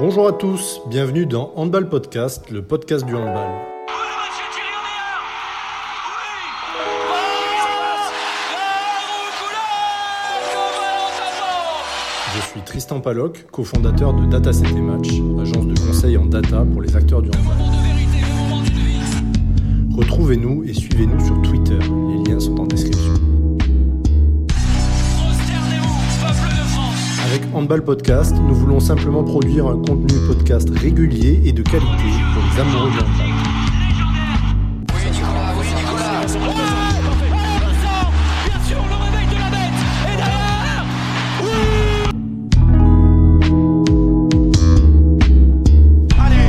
Bonjour à tous, bienvenue dans Handball Podcast, le podcast du handball. Je suis Tristan Paloc, cofondateur de Data et Match, agence de conseil en data pour les acteurs du handball. Retrouvez-nous et suivez-nous sur Twitter, les liens sont en description. Avec Handball Podcast, nous voulons simplement produire un contenu podcast régulier et de qualité pour les amoureux du handball.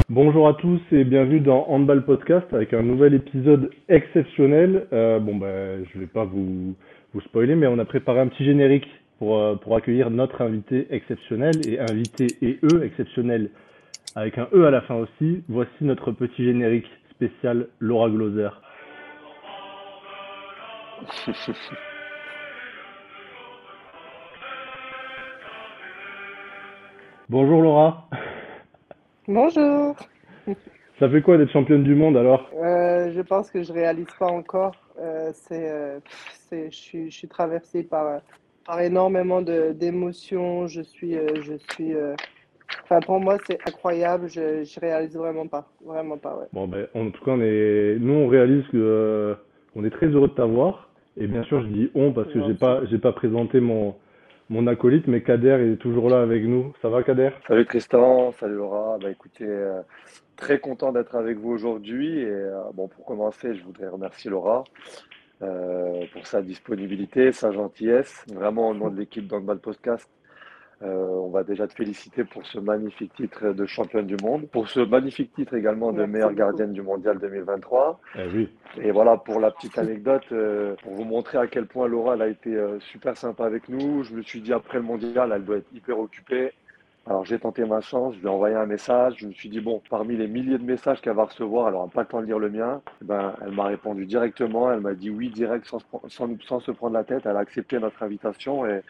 Bonjour à tous et bienvenue dans Handball Podcast avec un nouvel épisode exceptionnel. Euh, bon ben, je vais pas vous spoiler, mais on a préparé un petit générique pour, euh, pour accueillir notre invité exceptionnel et invité et eux exceptionnel avec un E à la fin aussi. Voici notre petit générique spécial Laura Gloser. Bonjour Laura. Bonjour. Ça fait quoi d'être championne du monde alors? Euh, je pense que je réalise pas encore. Euh, c'est, euh, c'est, je suis, je suis traversée par, par énormément de, d'émotions. Je suis, euh, je suis. euh, Enfin, pour moi, c'est incroyable. Je, je réalise vraiment pas, vraiment pas. Ouais. Bon ben, en tout cas, on est, nous on réalise que euh, on est très heureux de t'avoir. Et bien sûr, je dis on parce que j'ai pas, j'ai pas présenté mon, mon acolyte, mais Kader est toujours là avec nous. Ça va Kader? Salut Tristan, salut Laura. Bah écoutez, euh, très content d'être avec vous aujourd'hui. Et euh, bon, pour commencer, je voudrais remercier Laura euh, pour sa disponibilité, sa gentillesse. Vraiment au nom de l'équipe d'Handball Podcast, euh, on va déjà te féliciter pour ce magnifique titre de championne du monde, pour ce magnifique titre également de Merci meilleure beaucoup. gardienne du mondial 2023. Eh oui. Et voilà pour la petite anecdote, euh, pour vous montrer à quel point Laura elle a été euh, super sympa avec nous. Je me suis dit après le mondial, elle doit être hyper occupée. Alors j'ai tenté ma chance, je lui ai envoyé un message. Je me suis dit bon, parmi les milliers de messages qu'elle va recevoir, elle n'aura pas le temps de lire le mien. Eh Ben, elle m'a répondu directement. Elle m'a dit oui direct sans, sans, sans se prendre la tête. Elle a accepté notre invitation et,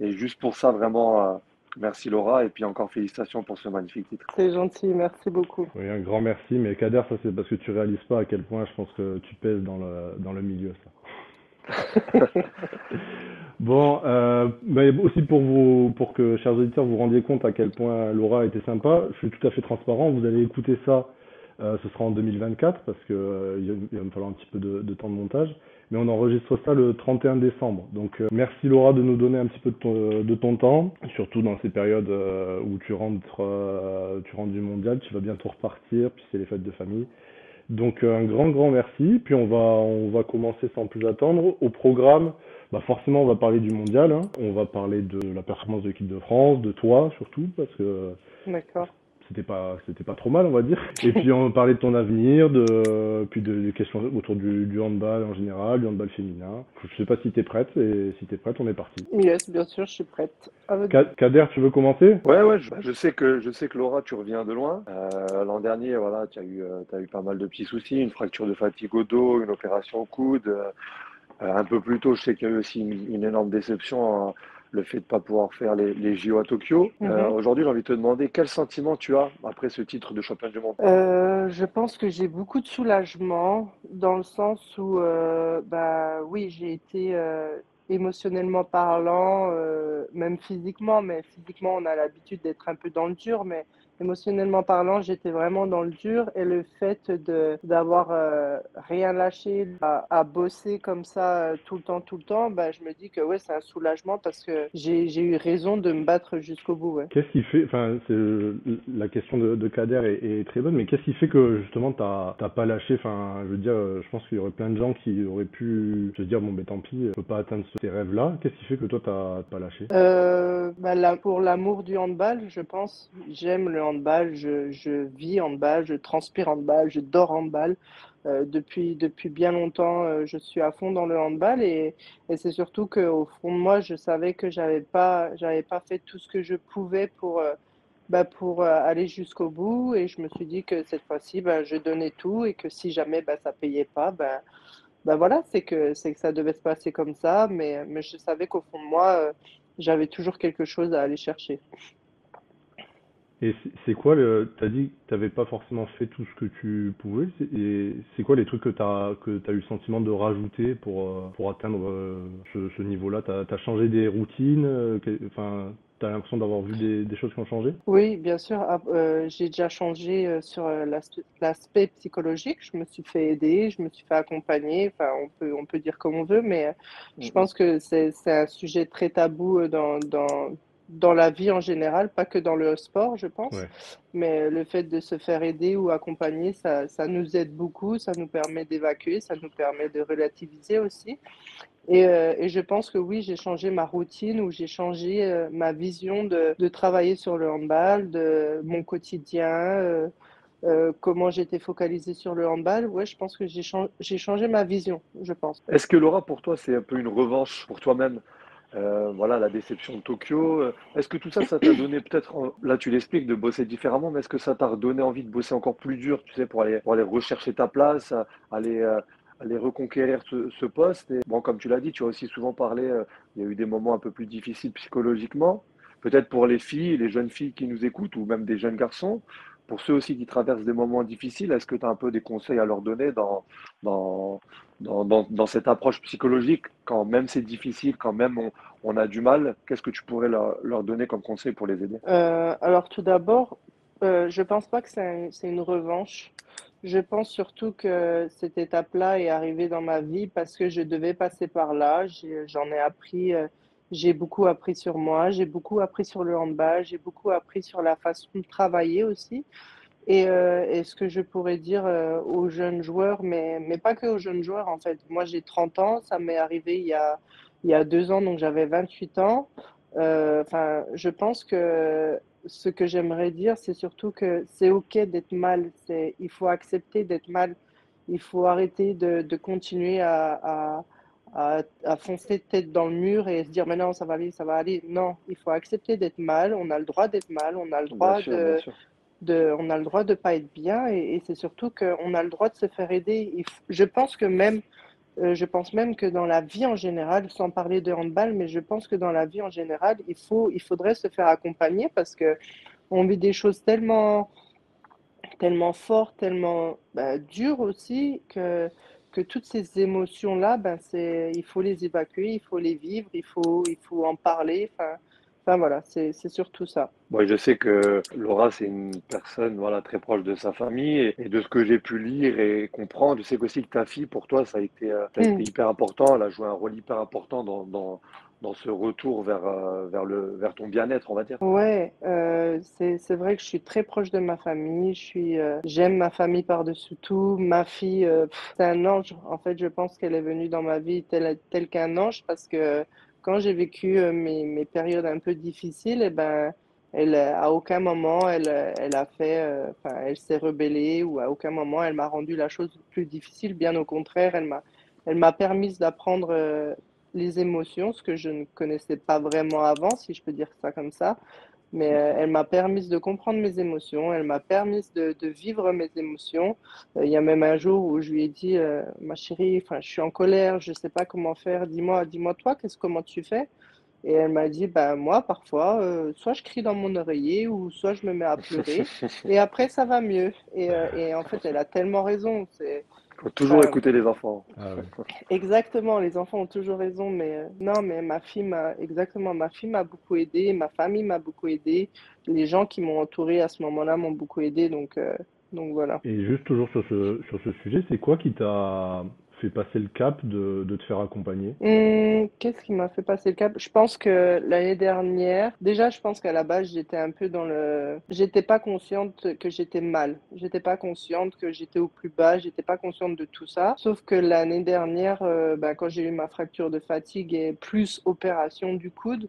et juste pour ça vraiment euh, merci Laura et puis encore félicitations pour ce magnifique titre. C'est gentil, merci beaucoup. Oui, un grand merci. Mais Kader, ça c'est parce que tu réalises pas à quel point je pense que tu pèses dans le, dans le milieu, ça. Bon, euh, aussi pour vous, pour que, chers auditeurs, vous rendiez compte à quel point Laura était sympa, je suis tout à fait transparent. Vous allez écouter ça, euh, ce sera en 2024 parce que euh, va me falloir un petit peu de, temps de montage. Mais on enregistre ça le 31 décembre. Donc euh, merci Laura de nous donner un petit peu de ton, de ton temps, surtout dans ces périodes où tu rentres, tu rentres du mondial, tu vas bientôt repartir, puis c'est les fêtes de famille. Donc euh, un grand grand merci. Puis on va on va commencer sans plus attendre au programme. Bah forcément on va parler du mondial. hein. On va parler de la performance de l'équipe de France, de toi surtout parce que. C'était pas c'était pas trop mal on va dire. Et puis on parler de ton avenir, de puis de, des questions autour du, du handball en général, du handball féminin. Je sais pas si t'es prête et si t'es prête on est parti. Yes, bien sûr, je suis prête. Ka- Kader tu veux commencer? Ouais, ouais, je, je sais que, je sais que Laura, tu reviens de loin. Euh, l'an dernier, voilà, tu as eu, euh, t'as eu pas mal de petits soucis, une fracture de fatigue au dos, une opération au coude. Euh, un peu plus tôt, je sais qu'il y a eu aussi une, une énorme déception, hein, le fait de ne pas pouvoir faire les, les JO à Tokyo. Euh, Mhm. aujourd'hui, j'ai envie de te demander quel sentiment tu as après ce titre de champion du monde? Euh, je pense que j'ai beaucoup de soulagement dans le sens où, euh, bah oui, j'ai été euh, émotionnellement parlant, euh, même physiquement, mais physiquement, on a l'habitude d'être un peu dans le dur, mais émotionnellement parlant, j'étais vraiment dans le dur et le fait de d'avoir euh, rien lâché, à, à bosser comme ça euh, tout le temps, tout le temps, bah, je me dis que ouais, c'est un soulagement parce que j'ai eu raison de me battre jusqu'au bout, ouais. Qu'est-ce qui fait, enfin, c'est la question de, de Kader est, est très bonne, mais qu'est-ce qui fait que justement t'as pas lâché, enfin, je veux dire, euh, je pense qu'il y aurait plein de gens qui auraient pu se dire bon ben tant pis, je peux pas atteindre ce- tes rêves-là. Qu'est-ce qui fait que toi t'as pas lâché? Euh, bah, là, pour l'amour du handball, je pense, j'aime le handball, je, je vis handball, je transpire handball, je dors handball. Euh, depuis, depuis bien longtemps, euh, je suis à fond dans le handball et, et c'est surtout qu'au fond de moi, je savais que j'avais pas, pas fait tout ce que je pouvais pour, euh, bah, pour euh, aller jusqu'au bout et je me suis dit que cette fois-ci, bah, je donnais tout et que si jamais bah, ça payait pas, bah, bah voilà, c'est que, que ça devait se passer comme ça, mais, mais je savais qu'au fond de moi, j'avais toujours quelque chose à aller chercher. Et c'est quoi le... T'as dit que t'avais pas forcément fait tout ce que tu pouvais. c'est- Et c'est quoi les trucs que t'as que t'as eu le sentiment de rajouter pour, euh, pour atteindre euh, ce, ce niveau-là? T'as, t'as changé des routines? euh, que- Enfin, t'as l'impression d'avoir vu des, des choses qui ont changé? Oui, bien sûr. ah, euh, j'ai déjà changé euh, sur euh, l'aspe- l'aspect psychologique. Je me suis fait aider, je me suis fait accompagner. Enfin, on peut, on peut dire comme on veut, mais euh, je Mhm. pense que c'est, c'est un sujet très tabou euh, dans, dans, dans la vie en général, pas que dans le sport, je pense. Ouais. Mais le fait de se faire aider ou accompagner, ça, ça nous aide beaucoup, ça nous permet d'évacuer, ça nous permet de relativiser aussi. Et, euh, et je pense que oui, j'ai changé ma routine ou j'ai changé euh, ma vision de, de travailler sur le handball, de mon quotidien, euh, euh, comment j'étais focalisée sur le handball. Ouais, je pense que j'ai changé, j'ai changé ma vision, je pense. Est-ce que Laura, pour toi, c'est un peu une revanche pour toi-même? Euh, voilà, la déception de Tokyo. Euh, Est-ce que tout ça, ça t'a donné peut-être, là tu l'expliques, de bosser différemment, mais est-ce que ça t'a redonné envie de bosser encore plus dur, tu sais, pour aller, pour aller rechercher ta place, aller, euh, aller reconquérir ce, poste? Et bon, comme tu l'as dit, tu as aussi souvent parlé, il y a eu des moments un peu plus difficiles psychologiquement. Peut-être pour les filles, les jeunes filles qui nous écoutent, ou même des jeunes garçons, pour ceux aussi qui traversent des moments difficiles, est-ce que tu as un peu des conseils à leur donner dans, dans, cette approche psychologique, quand même c'est difficile, quand même on, a du mal, qu'est-ce que tu pourrais leur, donner comme conseil pour les aider? Euh, alors tout d'abord, euh, je pense pas que c'est un- c'est une revanche. Je pense surtout que cette étape-là est arrivée dans ma vie parce que je devais passer par là. J'en ai appris, euh, j'ai beaucoup appris sur moi, j'ai beaucoup appris sur le handball, j'ai beaucoup appris sur la façon de travailler aussi. Et, euh, et ce que je pourrais dire euh, aux jeunes joueurs, mais, mais pas que aux jeunes joueurs en fait. Moi j'ai 30 ans, ça m'est arrivé il y a, il y a deux ans, donc j'avais 28 ans. Euh, Enfin, je pense que ce que j'aimerais dire, c'est surtout que c'est OK d'être mal. C'est, il faut accepter d'être mal. Il faut arrêter de, de continuer à, à, à, à foncer tête dans le mur et se dire, mais non, ça va aller, ça va aller. Non, il faut accepter d'être mal. On a le droit d'être mal. On a le droit bien de, sûr. On a le droit de pas être bien et, c'est surtout qu'on a le droit de se faire aider. Je pense que même, euh, je pense même que dans la vie en général, sans parler de handball, mais je pense que dans la vie en général, il faut, il faudrait se faire accompagner parce que on vit des choses tellement, tellement fortes, tellement bah, dures aussi que, que toutes ces émotions-là, ben c'est, il faut les évacuer, il faut les vivre, il faut, il faut en parler. Enfin voilà, c'est, surtout ça. Bon, je sais que Laura, c'est une personne voilà, très proche de sa famille et, et de ce que j'ai pu lire et comprendre, je sais qu'aussi que ta fille, pour toi, ça a été, euh, ça a été Mm. hyper important. Elle a joué un rôle hyper important dans, dans, dans ce retour vers, euh, vers le, vers ton bien-être, on va dire. Ouais, euh, c'est vrai que je suis très proche de ma famille. Je suis, euh, j'aime ma famille par-dessus tout. Ma fille, euh, c'est un ange. En fait, je pense qu'elle est venue dans ma vie tel tel qu'un ange parce que quand j'ai vécu euh, mes périodes un peu difficiles, et ben elle à aucun moment elle elle a fait, euh, elle s'est rebellée ou à aucun moment elle m'a rendu la chose plus difficile. Bien au contraire, elle m'a elle m'a permis d'apprendre euh, les émotions, ce que je ne connaissais pas vraiment avant, si je peux dire ça comme ça. Mais euh, elle m'a permis de comprendre mes émotions, elle m'a permis de, de vivre mes émotions. Euh, il y a même un jour où je lui ai dit, euh, ma chérie, enfin, je suis en colère, je ne sais pas comment faire, dis-moi, dis-moi toi, qu'est-ce, comment tu fais? Et elle m'a dit, ben moi, parfois, euh, soit je crie dans mon oreiller ou soit je me mets à pleurer et après ça va mieux. Et, euh, et en fait, elle a tellement raison. Faut toujours écouter les enfants. Ah ouais. Exactement, les enfants ont toujours raison, mais euh, non, mais ma fille m'a exactement, ma fille m'a beaucoup aidé, ma famille m'a beaucoup aidé, les gens qui m'ont entouré à ce moment-là m'ont beaucoup aidé, donc euh, donc voilà. Et juste toujours sur ce, sur ce sujet, c'est quoi qui t'a fait passer le cap de, de te faire accompagner? Hum, qu'est-ce qui m'a fait passer le cap? Je pense que l'année dernière, déjà, je pense qu'à la base, j'étais un peu dans le, j'étais pas consciente que j'étais mal, j'étais pas consciente que j'étais au plus bas, j'étais pas consciente de tout ça. Sauf que l'année dernière, euh, ben, quand j'ai eu ma fracture de fatigue et plus opération du coude.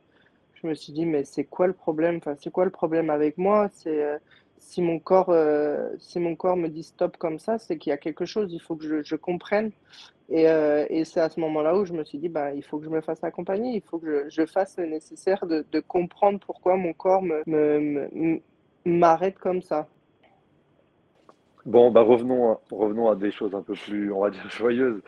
Je me suis dit, mais c'est quoi le problème? Enfin, c'est quoi le problème avec moi? C'est euh, si mon corps, euh, si mon corps me dit stop comme ça, c'est qu'il y a quelque chose. Il faut que je, je comprenne. Et, euh, et c'est à ce moment-là où je me suis dit, ben, il faut que je me fasse accompagner. Il faut que je, je fasse le nécessaire de, de comprendre pourquoi mon corps me, me, me- m'arrête comme ça. Bon, bah revenons, à- revenons à des choses un peu plus, on va dire, joyeuses.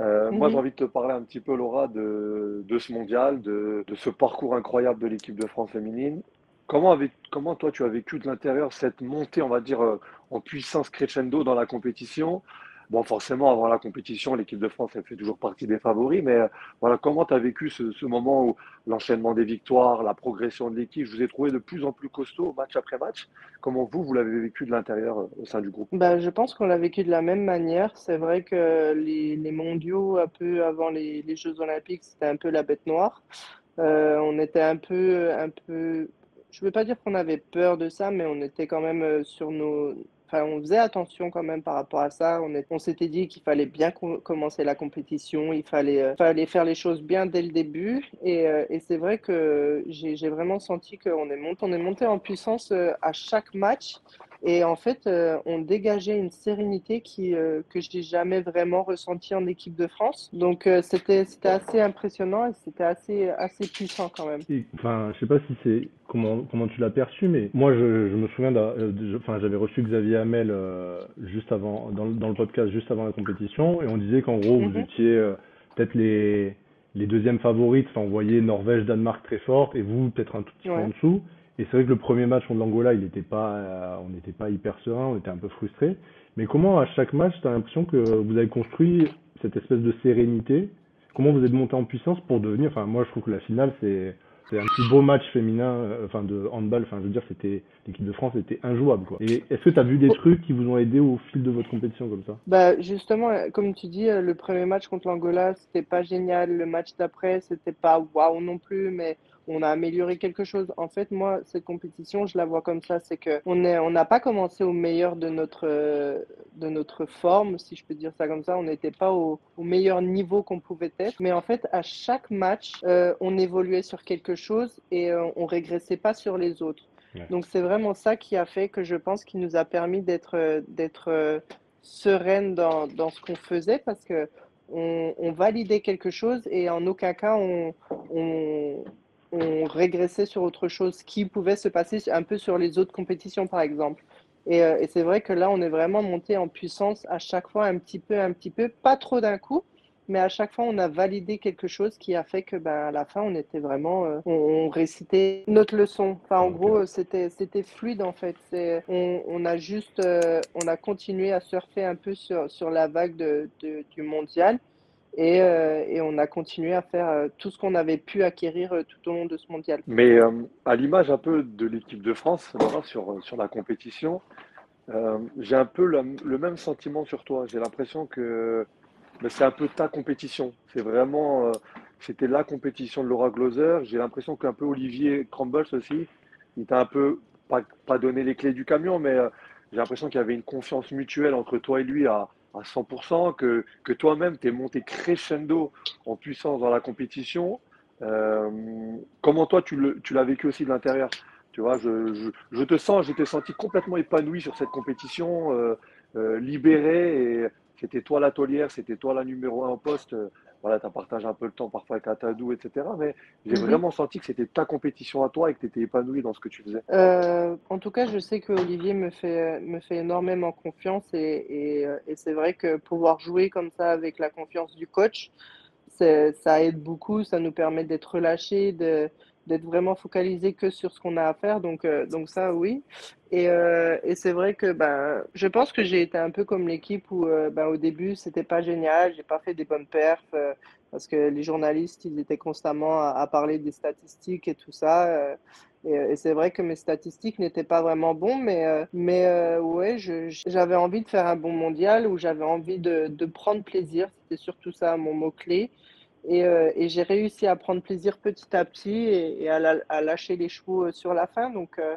Euh, moi, j'ai Mhm. envie de te parler un petit peu, Laura, de, de ce mondial, de, de ce parcours incroyable de l'équipe de France féminine. Comment, toi tu as vécu de l'intérieur cette montée, on va dire, euh, en puissance crescendo dans la compétition? Bon, forcément, avant la compétition, l'équipe de France, elle fait toujours partie des favoris, mais euh, voilà, comment tu as vécu ce, moment où l'enchaînement des victoires, la progression de l'équipe, je vous ai trouvé de plus en plus costaud match après match. Comment vous, vous l'avez vécu de l'intérieur euh, au sein du groupe? Bah, je pense qu'on l'a vécu de la même manière. C'est vrai que les, mondiaux, un peu avant les, Jeux Olympiques, c'était un peu la bête noire. On était un peu, un peu, je ne veux pas dire qu'on avait peur de ça, mais on était quand même euh, sur nos, enfin, on faisait attention quand même par rapport à ça. On s'était dit qu'il fallait bien com- commencer la compétition, il fallait, euh, fallait faire les choses bien dès le début. Et, euh, c'est vrai que j'ai, vraiment senti qu'on est monté, en puissance à chaque match. Et en fait, euh, on dégageait une sérénité qui, euh, que je n'ai jamais vraiment ressentie en équipe de France. Donc, euh, c'était, c'était assez impressionnant et c'était assez, assez puissant quand même. Et, enfin, je sais pas si c'est comment comment tu l'as perçu, mais moi je, je me souviens, enfin j'avais reçu Xavier Hamel juste avant dans, le- dans le podcast juste avant la compétition et on disait qu'en gros vous Mhm. étiez peut-être les les deuxièmes favorites, enfin on voyait Norvège, Danemark très fortes et vous peut-être un tout petit peu en dessous. Et c'est vrai que le premier match contre l'Angola, euh, on n'était pas hyper serein, on était un peu frustré. Mais comment à chaque match, tu as l'impression que vous avez construit cette espèce de sérénité? Comment vous êtes monté en puissance pour devenir, enfin moi je trouve que la finale c'est un plus beau match féminin, euh, enfin de handball, enfin je veux dire c'était l'équipe de France était injouable. Et est-ce que tu as vu des trucs qui vous ont aidé au fil de votre compétition comme ça? Bah, justement, euh, comme tu dis, le premier match contre l'Angola, c'était pas génial. Le match d'après, c'était pas waouh non plus, mais on a amélioré quelque chose. En fait, moi, cette compétition, je la vois comme ça, c'est que on est, on n'a pas commencé au meilleur de notre, euh, de notre forme, si je peux dire ça comme ça. On n'était pas au, au meilleur niveau qu'on pouvait être, mais en fait, à chaque match, euh, on évoluait sur quelque chose et euh, on régressait pas sur les autres. Ouais. Donc, c'est vraiment ça qui a fait que je pense qu'il nous a permis d'être, euh, d'être euh, sereine dans, dans ce qu'on faisait parce que on, on validait quelque chose et en aucun cas on, on, on régressait sur autre chose qui pouvait se passer un peu sur les autres compétitions par exemple. Et, euh, et c'est vrai que là on est vraiment monté en puissance à chaque fois un petit peu, un petit peu, pas trop d'un coup, mais à chaque fois on a validé quelque chose qui a fait que ben, à la fin on était vraiment, euh, on, on récitait notre leçon. Enfin en gros c'était c'était fluide en fait. C'est on, on a juste euh, on a continué à surfer un peu sur sur la vague de, de- du mondial et euh, et on a continué à faire euh, tout ce qu'on avait pu acquérir euh, tout au long de ce mondial. Mais à l'image un peu de l'équipe de France, sur, sur la compétition, j'ai un peu le, même sentiment sur toi. J'ai l'impression que ben, c'est un peu ta compétition. C'est vraiment, c'était la compétition de Laura Gloser. J'ai l'impression qu'un peu Olivier Crumbles aussi, il t'a un peu, pas, pas donné les clés du camion, mais j'ai l'impression qu'il y avait une confiance mutuelle entre toi et lui à, à 100%, que, que toi-même, tu es monté crescendo en puissance dans la compétition. Euh, comment toi, tu l'as vécu aussi de l'intérieur? Tu vois, je, je, te sens, je t'ai senti complètement épanoui sur cette compétition, euh, euh, libéré, c'était toi la taulière, c'était toi la numéro un au poste. Voilà, tu as partagé un peu le temps parfois avec Atadou, etc. Mais j'ai Mhm. vraiment senti que c'était ta compétition à toi et que tu étais épanoui dans ce que tu faisais. Euh, en tout cas, je sais que Olivier me fait, me fait énormément confiance et, et, euh, et c'est vrai que pouvoir jouer comme ça avec la confiance du coach, ça aide beaucoup, ça nous permet d'être relâchés, de, d'être vraiment focalisés que sur ce qu'on a à faire. Donc, euh, donc ça, oui. Et, euh, et c'est vrai que ben, je pense que j'ai été un peu comme l'équipe où euh, ben, au début, c'était pas génial, j'ai pas fait des bonnes perfs parce que les journalistes, ils étaient constamment à, parler des statistiques et tout ça. et, c'est vrai que mes statistiques n'étaient pas vraiment bons, mais, mais ouais, j'avais envie de faire un bon mondial où j'avais envie de, de prendre plaisir. C'était surtout ça mon mot-clé. Et, euh, et j'ai réussi à prendre plaisir petit à petit et, et à, la- à lâcher les chevaux euh, sur la fin. Donc, euh,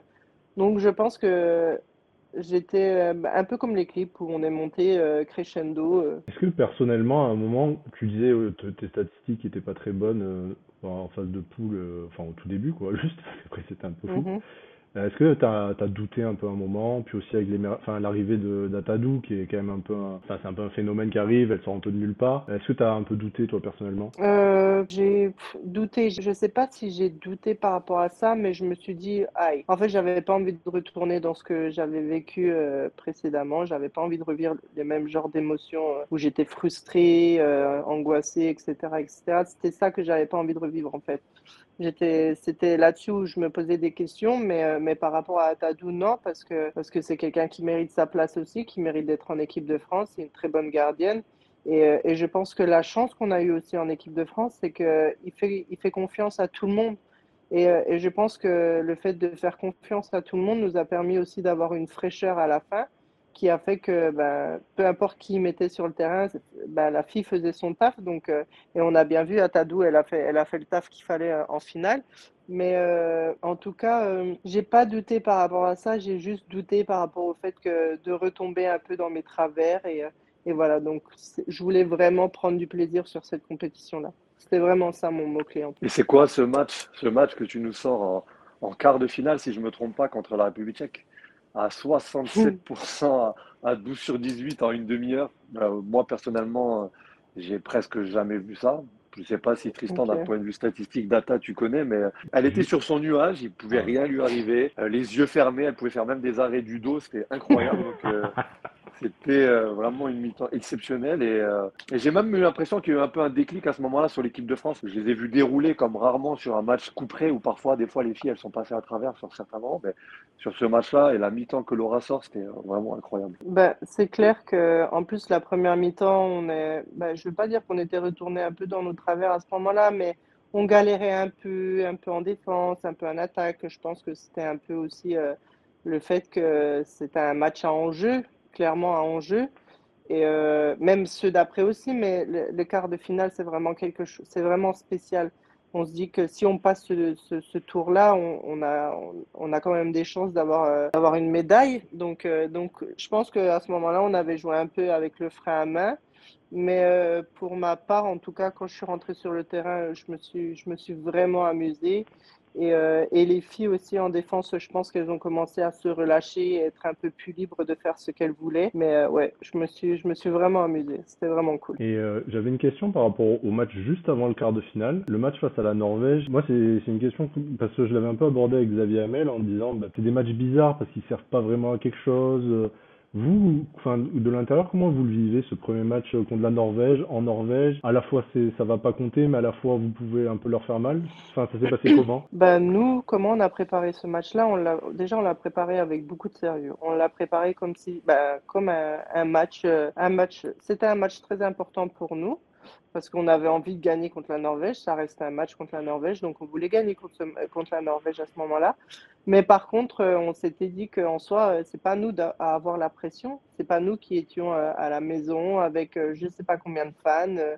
donc je pense que j'étais un peu comme les clips où on est monté euh, crescendo. Est-ce que personnellement, à un moment, tu disais te- tes statistiques n'étaient pas très bonnes en phase de poule, enfin au tout début, quoi, juste, après c'était un peu fou. Mhm. Euh, Est-ce que tu as, douté un peu un moment, puis aussi avec l'arrivée d'Atadou, qui est quand même un peu, un- un peu un phénomène qui arrive, elle sort un peu de nulle part. Est-ce que tu as un peu douté toi personnellement? Euh, j'ai douté, je sais pas si j'ai douté par rapport à ça, mais je me suis dit, aïe. En fait, j'avais pas envie de retourner dans ce que j'avais vécu euh, précédemment. J'avais pas envie de revivre les mêmes genres d'émotions euh, où j'étais frustrée, euh, angoissée, etc., etc. C'était ça que j'avais pas envie de revivre en fait. C'était là-dessus où je me posais des questions, mais, euh, mais par rapport à Tadou, non, parce que parce que c'est quelqu'un qui mérite sa place aussi, qui mérite d'être en équipe de France. C'est une très bonne gardienne. Et, euh, et je pense que la chance qu'on a eue aussi en équipe de France, c'est qu'il fait, il fait confiance à tout le monde. Et, euh, et je pense que le fait de faire confiance à tout le monde nous a permis aussi d'avoir une fraîcheur à la fin qui a fait que ben, peu importe qui mettait sur le terrain, ben, la fille faisait son taf. Donc, euh, et on a bien vu, Atadou, elle a fait, elle a fait le taf qu'il fallait euh, en finale. Mais euh, en tout cas, euh, j'ai pas douté par rapport à ça. J'ai juste douté par rapport au fait que de retomber un peu dans mes travers. Et, et voilà, donc je voulais vraiment prendre du plaisir sur cette compétition-là. C'était vraiment ça mon mot-clé. Et c'est quoi ce match, ce match que tu nous sors en, en quart de finale, si je ne me trompe pas, contre la République tchèque? À 67% à, 12 sur 18 en une demi-heure. Euh, moi, personnellement, euh, j'ai presque jamais vu ça. Je ne sais pas si Tristan, d'un point de vue statistique, data, tu connais, mais euh, elle était sur son nuage, il ne pouvait rien lui arriver. Euh, les yeux fermés, elle pouvait faire même des arrêts du dos, c'était incroyable. Donc, euh, c'était euh, vraiment une mi-temps exceptionnelle. Et, euh, et j'ai même eu l'impression qu'il y a eu un peu un déclic à ce moment-là sur l'équipe de France. Je les ai vus dérouler comme rarement sur un match couperé où parfois, des fois, les filles, elles sont passées à travers sur certains moments. Mais sur ce match-là et la mi-temps que Laura sort, c'était euh, vraiment incroyable. Ben, c'est clair que en plus la première mi-temps, on est, ben, je veux pas dire qu'on était retourné un peu dans nos travers à ce moment-là, mais on galérait un peu, un peu en défense, un peu en attaque. Je pense que c'était un peu aussi le fait que c'était un match à enjeu, clairement à enjeu, et euh, même ceux d'après aussi, mais le, quart de finale, c'est vraiment quelque chose, c'est vraiment spécial. On se dit que si on passe ce, ce, tour-là, on, a, on, a quand même des chances d'avoir euh, d'avoir une médaille. Donc, euh, donc, je pense qu'à ce moment-là, on avait joué un peu avec le frein à main. Mais pour ma part, en tout cas, quand je suis rentrée sur le terrain, je me suis, je me suis vraiment amusée. Et, euh, et les filles aussi en défense, je pense qu'elles ont commencé à se relâcher et être un peu plus libres de faire ce qu'elles voulaient. Mais euh, ouais, je me suis, je me suis vraiment amusée. C'était vraiment cool. Et euh, j'avais une question par rapport au match juste avant le quart de finale. Le match face à la Norvège, moi c'est une question que- parce que je l'avais un peu abordé avec Xavier Hamel en disant bah, c'est des matchs bizarres parce qu'ils servent pas vraiment à quelque chose. Vous, enfin de l'intérieur, comment vous le vivez ce premier match contre la Norvège en Norvège? À la fois ça va pas compter, mais à la fois vous pouvez un peu leur faire mal? Enfin ça s'est passé comment? Ben, nous, comment on a préparé ce match-là? On l'a, déjà, on l'a préparé avec beaucoup de sérieux. On l'a préparé comme si, ben, comme un match, euh, un match, c'était un match très important pour nous parce qu'on avait envie de gagner contre la Norvège. Ça restait un match contre la Norvège, donc on voulait gagner contre, ce- contre la Norvège à ce moment-là. Mais par contre, euh, on s'était dit qu'en soi, euh, c'est pas nous à avoir la pression. C'est pas nous qui étions euh, à la maison avec euh, je sais pas combien de fans. euh,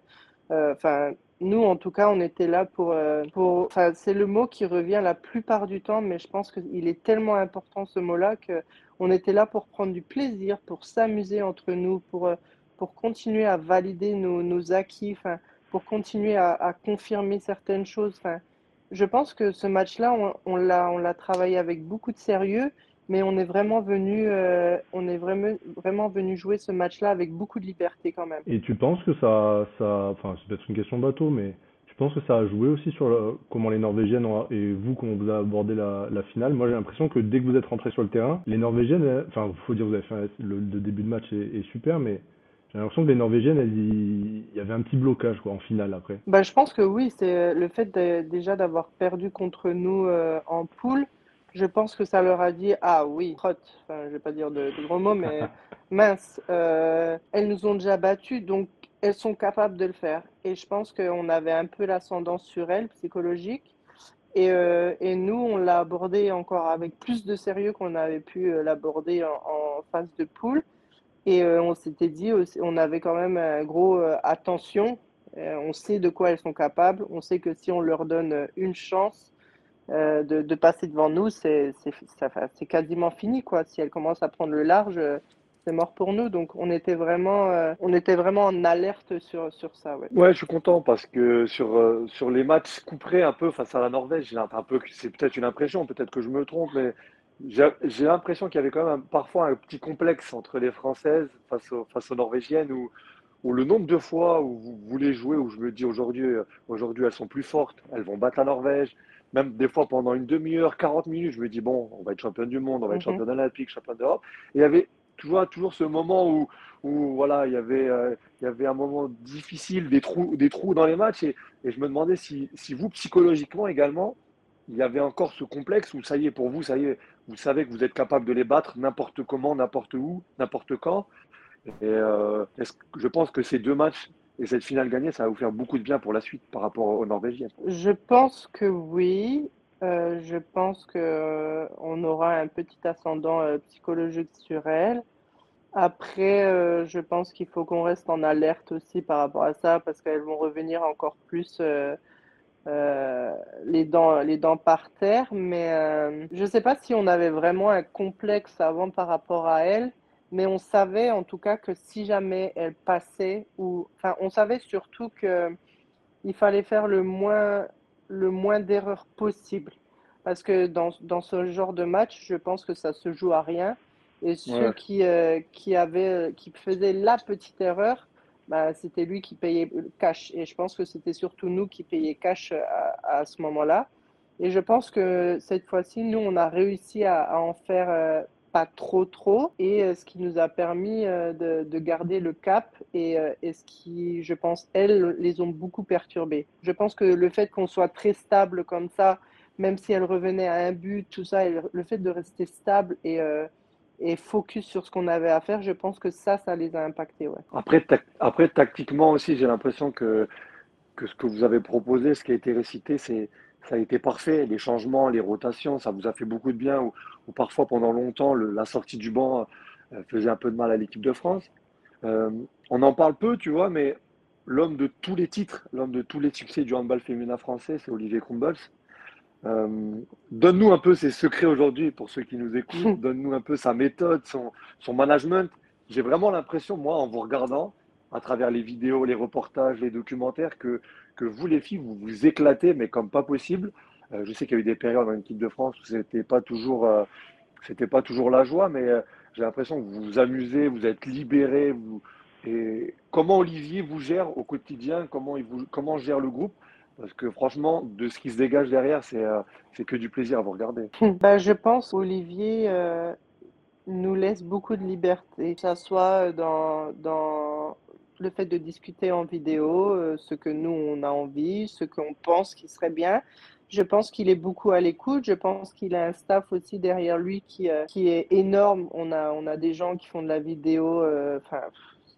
euh, Enfin, nous, en tout cas, on était là pour, euh, pour, enfin, c'est le mot qui revient la plupart du temps, mais je pense qu'il est tellement important ce mot-là que on était là pour prendre du plaisir, pour s'amuser entre nous, pour, euh, pour continuer à valider nos, nos acquis, pour continuer à, confirmer certaines choses. Je pense que ce match-là, on, on l'a, travaillé avec beaucoup de sérieux, mais on est vraiment venu, euh, on est vraiment, vraiment venu jouer ce match-là avec beaucoup de liberté quand même. Et tu penses que ça, ça, enfin, c'est peut-être une question bateau, mais tu penses que ça a joué aussi sur comment les Norvégiennes et vous, comment vous avez abordé la, finale? Moi, j'ai l'impression que dès que vous êtes rentré sur le terrain, les Norvégiennes, enfin, faut dire, vous avez fait le, début de match est super, mais j'ai l'impression que les Norvégiennes, elles y- il y avait un petit blocage, quoi, en finale après. Bah, je pense que oui, c'est euh, le fait de- déjà d'avoir perdu contre nous euh, en poule. Je pense que ça leur a dit, ah oui, crotte, enfin, je vais pas dire de, de gros mots, mais mince, euh, elles nous ont déjà battus, donc elles sont capables de le faire. Et je pense qu'on avait un peu l'ascendance sur elles, psychologique. Et, euh, et nous, on l'a abordé encore avec plus de sérieux qu'on avait pu l'aborder en, en phase de poule. Et euh, on s'était dit, aussi- on avait quand même un gros euh, attention. Euh, on sait de quoi elles sont capables. On sait que si on leur donne euh, une chance euh, de, de passer devant nous, c'est quasiment fini, quoi. Si elles commencent à prendre le large, euh, c'est mort pour nous. Donc on était vraiment, euh, on était vraiment en alerte sur, sur ça, ouais. Ouais, je suis content parce que sur, euh, sur les matchs couperés un peu face à la Norvège, c'est peut-être une impression, peut-être que je me trompe, mais j'ai l'impression qu'il y avait quand même un- parfois un petit complexe entre les Françaises face aux, face aux Norvégiennes où, où le nombre de fois où vous voulez jouer, où je me dis aujourd'hui, euh, aujourd'hui elles sont plus fortes, elles vont battre la Norvège, même des fois pendant une demi-heure, 40 minutes, je me dis bon, on va être championne du monde, on va être Mhm. championne olympique, championne d'Europe. Et il y avait tu vois, toujours ce moment où, où voilà, il y avait, euh, il y avait un moment difficile, des trous, des trous dans les matchs. Et, et je me demandais si, si vous, psychologiquement également, il y avait encore ce complexe où ça y est, pour vous, ça y est, vous savez que vous êtes capable de les battre n'importe comment, n'importe où, n'importe quand. Et euh, je pense que ces deux matchs et cette finale gagnée, ça va vous faire beaucoup de bien pour la suite par rapport aux Norvégiens. Je pense que oui. Euh, je pense que euh, aura un petit ascendant psychologique sur elle. Après, je pense qu'il faut qu'on reste en alerte aussi par rapport à ça parce qu'elles vont revenir encore plus euh, les dents, les dents par terre. Mais euh, je ne sais pas si on avait vraiment un complexe avant par rapport à elle, mais on savait en tout cas que si jamais elle passait ou, enfin, on savait surtout que il fallait faire le moins, le moins d'erreurs possible. Parce que dans, dans ce genre de match, je pense que ça se joue à rien. Et ceux Ouais, qui, euh, qui avaient, qui faisaient la petite erreur, bah, c'était lui qui payait le cash. Et je pense que c'était surtout nous qui payions cash à, à ce moment-là. Et je pense que cette fois-ci, nous, on a réussi à, en faire euh, pas trop trop. Et euh, ce qui nous a permis euh, de, de garder le cap et, euh, ce qui, je pense, elles, les ont beaucoup perturbées. Je pense que le fait qu'on soit très stable comme ça, même si elles revenaient à un but, tout ça, le fait de rester stable et, euh, et focus sur ce qu'on avait à faire, je pense que ça, ça les a impactés. Après, après, tactiquement aussi, j'ai l'impression que, que ce que vous avez proposé, ce qui a été récité, c'est, ça a été parfait. Les changements, les rotations, ça vous a fait beaucoup de bien. Ou, parfois, pendant longtemps, la sortie du banc euh, faisait un peu de mal à l'équipe de France. Euh, on en parle peu, tu vois, mais l'homme de tous les titres, l'homme de tous les succès du handball féminin français, c'est Olivier Crumbles. Euh, donne-nous un peu ses secrets aujourd'hui pour ceux qui nous écoutent. Donne-nous un peu sa méthode, son, son management. J'ai vraiment l'impression, moi, en vous regardant, à travers les vidéos, les reportages, les documentaires, que, que vous, les filles, vous vous éclatez, mais comme pas possible. Euh, je sais qu'il y a eu des périodes en équipe de France où c'était pas toujours, euh, c'était pas toujours la joie, mais j'ai l'impression que vous vous amusez, vous êtes libérés. Vous... Et comment Olivier vous gère au quotidien? Comment il vous, comment gère le groupe? Parce que franchement, de ce qui se dégage derrière, c'est euh, que du plaisir à vous regarder. Bah, je pense Olivier euh, nous laisse beaucoup de liberté, que ça soit dans, dans le fait de discuter en vidéo, euh, ce que nous on a envie, ce qu'on pense qui serait bien. Je pense qu'il est beaucoup à l'écoute. Je pense qu'il a un staff aussi derrière lui qui, qui est énorme. On a, on a des gens qui font de la vidéo.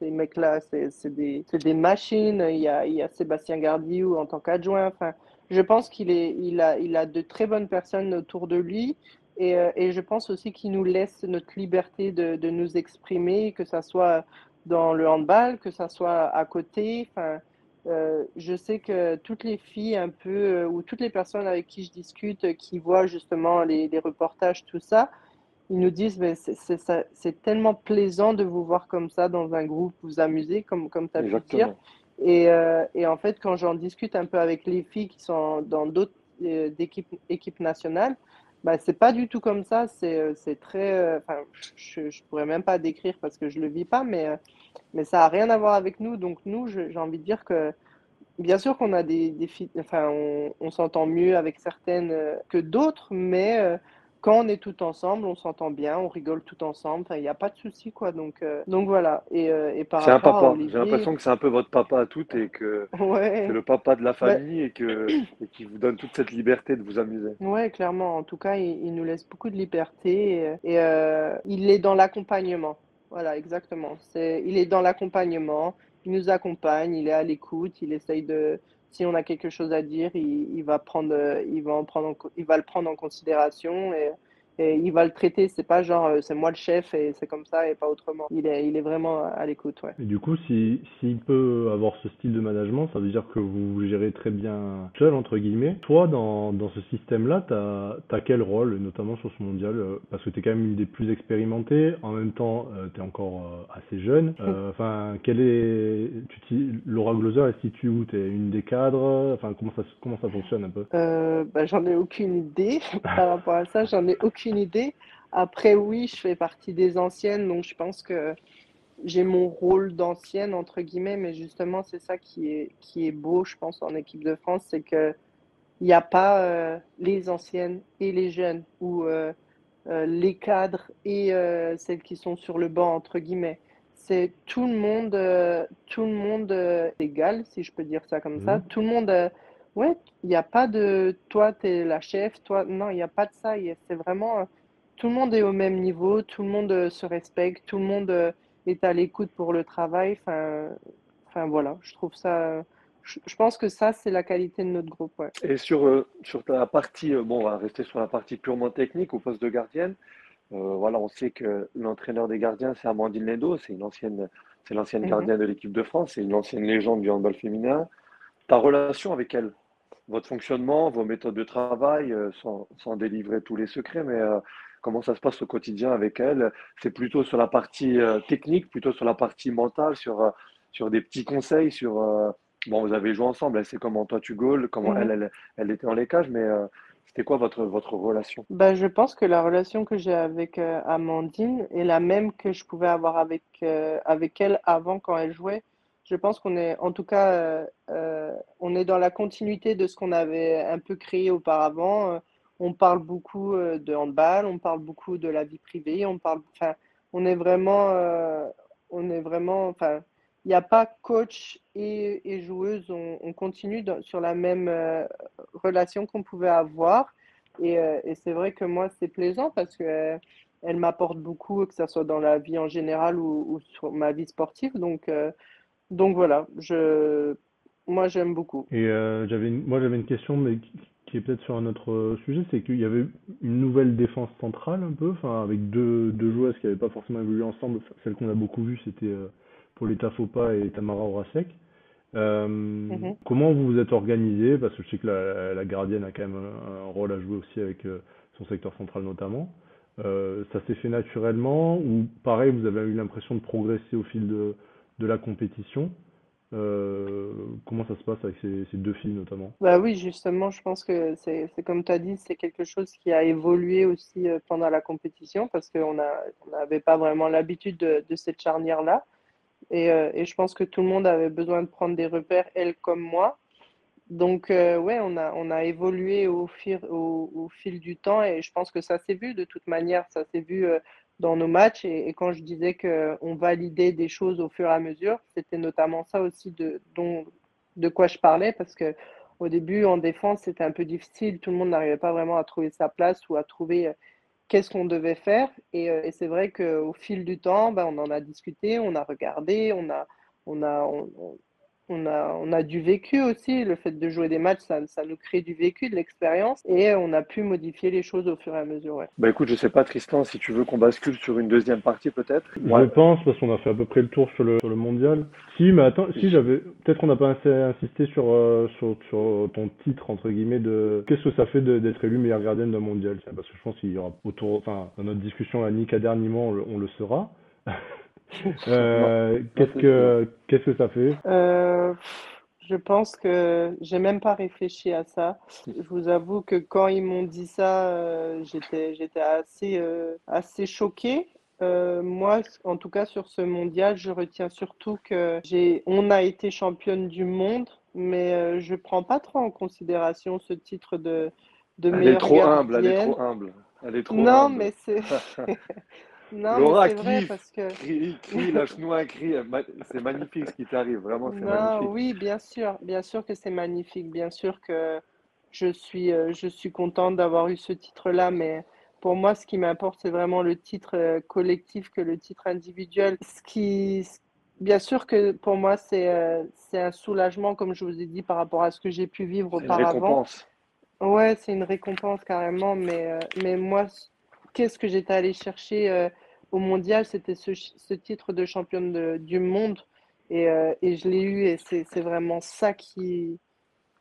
Ces mecs-là, c'est des, des machines. Il y a, il y a Sébastien Gardiou en tant qu'adjoint. Enfin, je pense qu'il il a, il a de très bonnes personnes autour de lui. Et, euh, et je pense aussi qu'il nous laisse notre liberté de, de nous exprimer, que ça soit dans le handball, que ça soit à côté. Enfin, euh, je sais que toutes les filles un peu, euh, ou toutes les personnes avec qui je discute, qui voient justement les, les reportages, tout ça, ils nous disent, mais c'est tellement plaisant de vous voir comme ça dans un groupe, vous amuser, comme, comme tu as pu dire. Exactement. Et, euh, et en fait, quand j'en discute un peu avec les filles qui sont dans d'autres euh, équipes nationales, bah, c'est pas du tout comme ça. C'est euh, c'est très. euh, je, je pourrais même pas décrire parce que je le vis pas, mais, euh, mais ça a rien à voir avec nous. Donc, nous, j'ai envie de dire que, bien sûr qu'on a des, des filles. Enfin, on, on s'entend mieux avec certaines que d'autres, mais quand on est tout ensemble, on s'entend bien, on rigole tout ensemble. Il n'y a pas de souci, quoi. Donc, euh, donc voilà. Et, euh, et par C'est un papa. J'ai l'impression que c'est un peu votre papa à toutes et que c'est le papa de la Bah, famille et que et qui vous donne toute cette liberté de vous amuser. Ouais, clairement. En tout cas, il, il nous laisse beaucoup de liberté et, et, euh, il est dans l'accompagnement. Voilà, exactement. C'est, il est dans l'accompagnement. Il nous accompagne, il est à l'écoute, il essaye de, si on a quelque chose à dire, il, va prendre, euh, il va en prendre, il va le prendre en considération et, et il va le traiter. C'est pas genre, euh, c'est moi le chef et c'est comme ça et pas autrement. Il est, il est vraiment à l'écoute, ouais. Et du coup, si, s'il peut avoir ce style de management, ça veut dire que vous gérez très bien seul, entre guillemets. Toi, dans, dans ce système-là, t'as, t'as quel rôle, notamment sur ce mondial? euh, Parce que t'es quand même une des plus expérimentées, en même temps, euh, t'es encore euh, assez jeune. Euh, Enfin, quel est, tu Laura Gloser, elle se situe où? T'es une des cadres? Enfin, comment ça, comment ça fonctionne un peu? Euh, bah, j'en ai aucune idée par rapport à ça, j'en ai aucune idée. Après, oui, je fais partie des anciennes, donc je pense que j'ai mon rôle d'ancienne, entre guillemets, mais justement, c'est ça qui est, qui est beau, je pense, en équipe de France, c'est que il n'y a pas euh, les anciennes et les jeunes, ou euh, les cadres et celles qui sont sur le banc, entre guillemets. C'est tout le monde, tout le monde égal, si je peux dire ça comme ça. Mhm. Tout le monde, ouais, il n'y a pas de toi, tu es la chef, toi, non, il n'y a pas de ça. C'est vraiment, tout le monde est au même niveau, tout le monde se respecte, tout le monde est à l'écoute pour le travail. Enfin, enfin voilà, je trouve ça. Je, pense que ça, c'est la qualité de notre groupe. Ouais. Et sur, euh, sur la partie, euh, bon, on va rester sur la partie purement technique au poste de gardienne. Euh, voilà, on sait que l'entraîneur des gardiens, c'est Amandine Lendo, c'est une ancienne, c'est l'ancienne Mhm. gardienne de l'équipe de France, c'est une ancienne légende du handball féminin. Ta relation avec elle, votre fonctionnement, vos méthodes de travail, euh, sans, sans délivrer tous les secrets, mais euh, comment ça se passe au quotidien avec elle? C'est plutôt sur la partie euh, technique, plutôt sur la partie mentale, sur, euh, sur des petits conseils, sur, bon, vous avez joué ensemble, elle sait comment toi tu goals, comment elle, Mhm. elle, elle était dans les cages, mais c'était quoi votre, votre relation? Bah, je pense que la relation que j'ai avec Amandine est la même que je pouvais avoir avec, avec elle avant quand elle jouait. Je pense qu'on est, en tout cas, euh, euh, on est dans la continuité de ce qu'on avait un peu créé auparavant. Euh, on parle beaucoup de handball, on parle beaucoup de la vie privée, on parle, enfin, on est vraiment, on est vraiment, enfin, il n'y a pas coach et, joueuse, on, on continue sur la même relation qu'on pouvait avoir. Et, c'est vrai que moi, c'est plaisant parce que elle m'apporte beaucoup, que ce soit dans la vie en général ou, ou sur ma vie sportive. Donc, donc voilà, je, moi, j'aime beaucoup. Et euh, j'avais une- moi j'avais une question, mais qui, qui est peut-être sur un autre euh, sujet, c'est qu'il y avait une nouvelle défense centrale un peu, enfin avec deux, deux joueuses qui n'avaient pas forcément évolué ensemble. Enfin, Celle qu'on a beaucoup vue, c'était euh, Pauletta Fopa et Tamara Horacek. Euh, Mhm. comment vous vous êtes organisé? Parce que je sais que la, la gardienne a quand même un, un rôle à jouer aussi avec euh, son secteur central notamment. Euh, ça s'est fait naturellement ou pareil, vous avez eu l'impression de progresser au fil de, de la compétition? Euh, comment ça se passe avec ces, deux filles notamment? Bah oui, justement, je pense que c'est, comme tu as dit, c'est quelque chose qui a évolué aussi euh, pendant la compétition parce qu'on a, on n'avait pas vraiment l'habitude de, cette charnière-là. Et, euh, et je pense que tout le monde avait besoin de prendre des repères, elle comme moi. Donc, euh, ouais, on a, on a évolué au fil, au, fil du temps et je pense que ça s'est vu de toute manière, ça s'est vu dans nos matchs. Et, quand je disais qu'on validait des choses au fur et à mesure, c'était notamment ça aussi de, dont, de quoi je parlais parce que au début, en défense, c'était un peu difficile, tout le monde n'arrivait pas vraiment à trouver sa place ou à trouver euh, qu'est-ce qu'on devait faire. Et, euh, et c'est vrai qu'au fil du temps, ben, on en a discuté, on a regardé, on a, on a, on a, on a du vécu aussi. Le fait de jouer des matchs, ça, ça nous crée du vécu, de l'expérience. Et on a pu modifier les choses au fur et à mesure. Ouais. Bah écoute, je sais pas, Tristan, si tu veux qu'on bascule sur une deuxième partie peut-être. Je pense, parce qu'on a fait à peu près le tour sur le, sur le mondial. Si, mais attends, si j'avais, peut-être qu'on n'a pas assez insisté sur, euh, sur, sur ton titre, entre guillemets, de qu'est-ce que ça fait de- d'être élu meilleure gardienne d'un mondial? Parce que je pense qu'il y aura autour, enfin, dans notre discussion à Nick dernièrement, on le, on le saura. Euh, qu'est-ce que, qu'est-ce que ça fait? Euh, je pense que j'ai même pas réfléchi à ça. Je vous avoue que quand ils m'ont dit ça, euh, j'étais, j'étais assez, euh, assez choquée. Euh, moi, en tout cas, sur ce mondial, je retiens surtout que j'ai, on a été championne du monde, mais euh, je prends pas trop en considération ce titre de, de elle est meilleure trop humble, elle est gardienne. trop humble. Elle est trop Non, humble. mais c'est, non, Laura, c'est vrai kiffe, parce que. crie, crie, lâche-nous un cri. C'est magnifique ce qui t'arrive, vraiment, c'est Non, magnifique. oui, bien sûr, bien sûr que c'est magnifique, bien sûr que je suis, euh, je suis contente d'avoir eu ce titre-là, mais pour moi, ce qui m'importe, c'est vraiment le titre euh, collectif que le titre individuel. Ce qui, bien sûr que pour moi, c'est euh, c'est un soulagement, comme je vous ai dit, par rapport à ce que j'ai pu vivre C'est une auparavant. récompense. Ouais, c'est une récompense carrément, mais, mais moi, qu'est-ce que j'étais allée chercher euh, au mondial? C'était ce, titre de championne de- du monde et, euh, et je l'ai eu et c'est vraiment ça qui,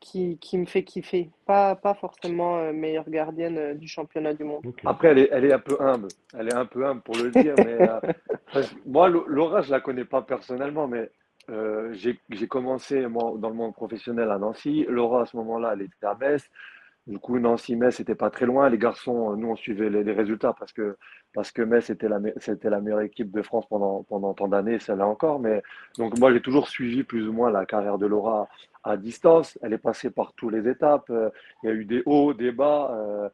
qui, qui me fait kiffer. Pas, pas forcément euh, meilleure gardienne euh, du championnat du monde. Après, elle est, elle est un peu humble. Elle est un peu humble pour le dire, mais euh, moi, Laura, je la connais pas personnellement, mais j'ai j'ai commencé moi, dans le monde professionnel à Nancy. Laura, à ce moment-là, elle était à Metz. Du coup, Nancy-Metz, c'était pas très loin. Les garçons, nous, on suivait les, résultats parce que, parce que Metz était la, c'était la meilleure équipe de France pendant, pendant tant d'années, celle-là encore. Mais, donc, moi, j'ai toujours suivi plus ou moins la carrière de Laura à distance. Elle est passée par toutes les étapes. Euh, Il y a eu des hauts, des bas. Euh,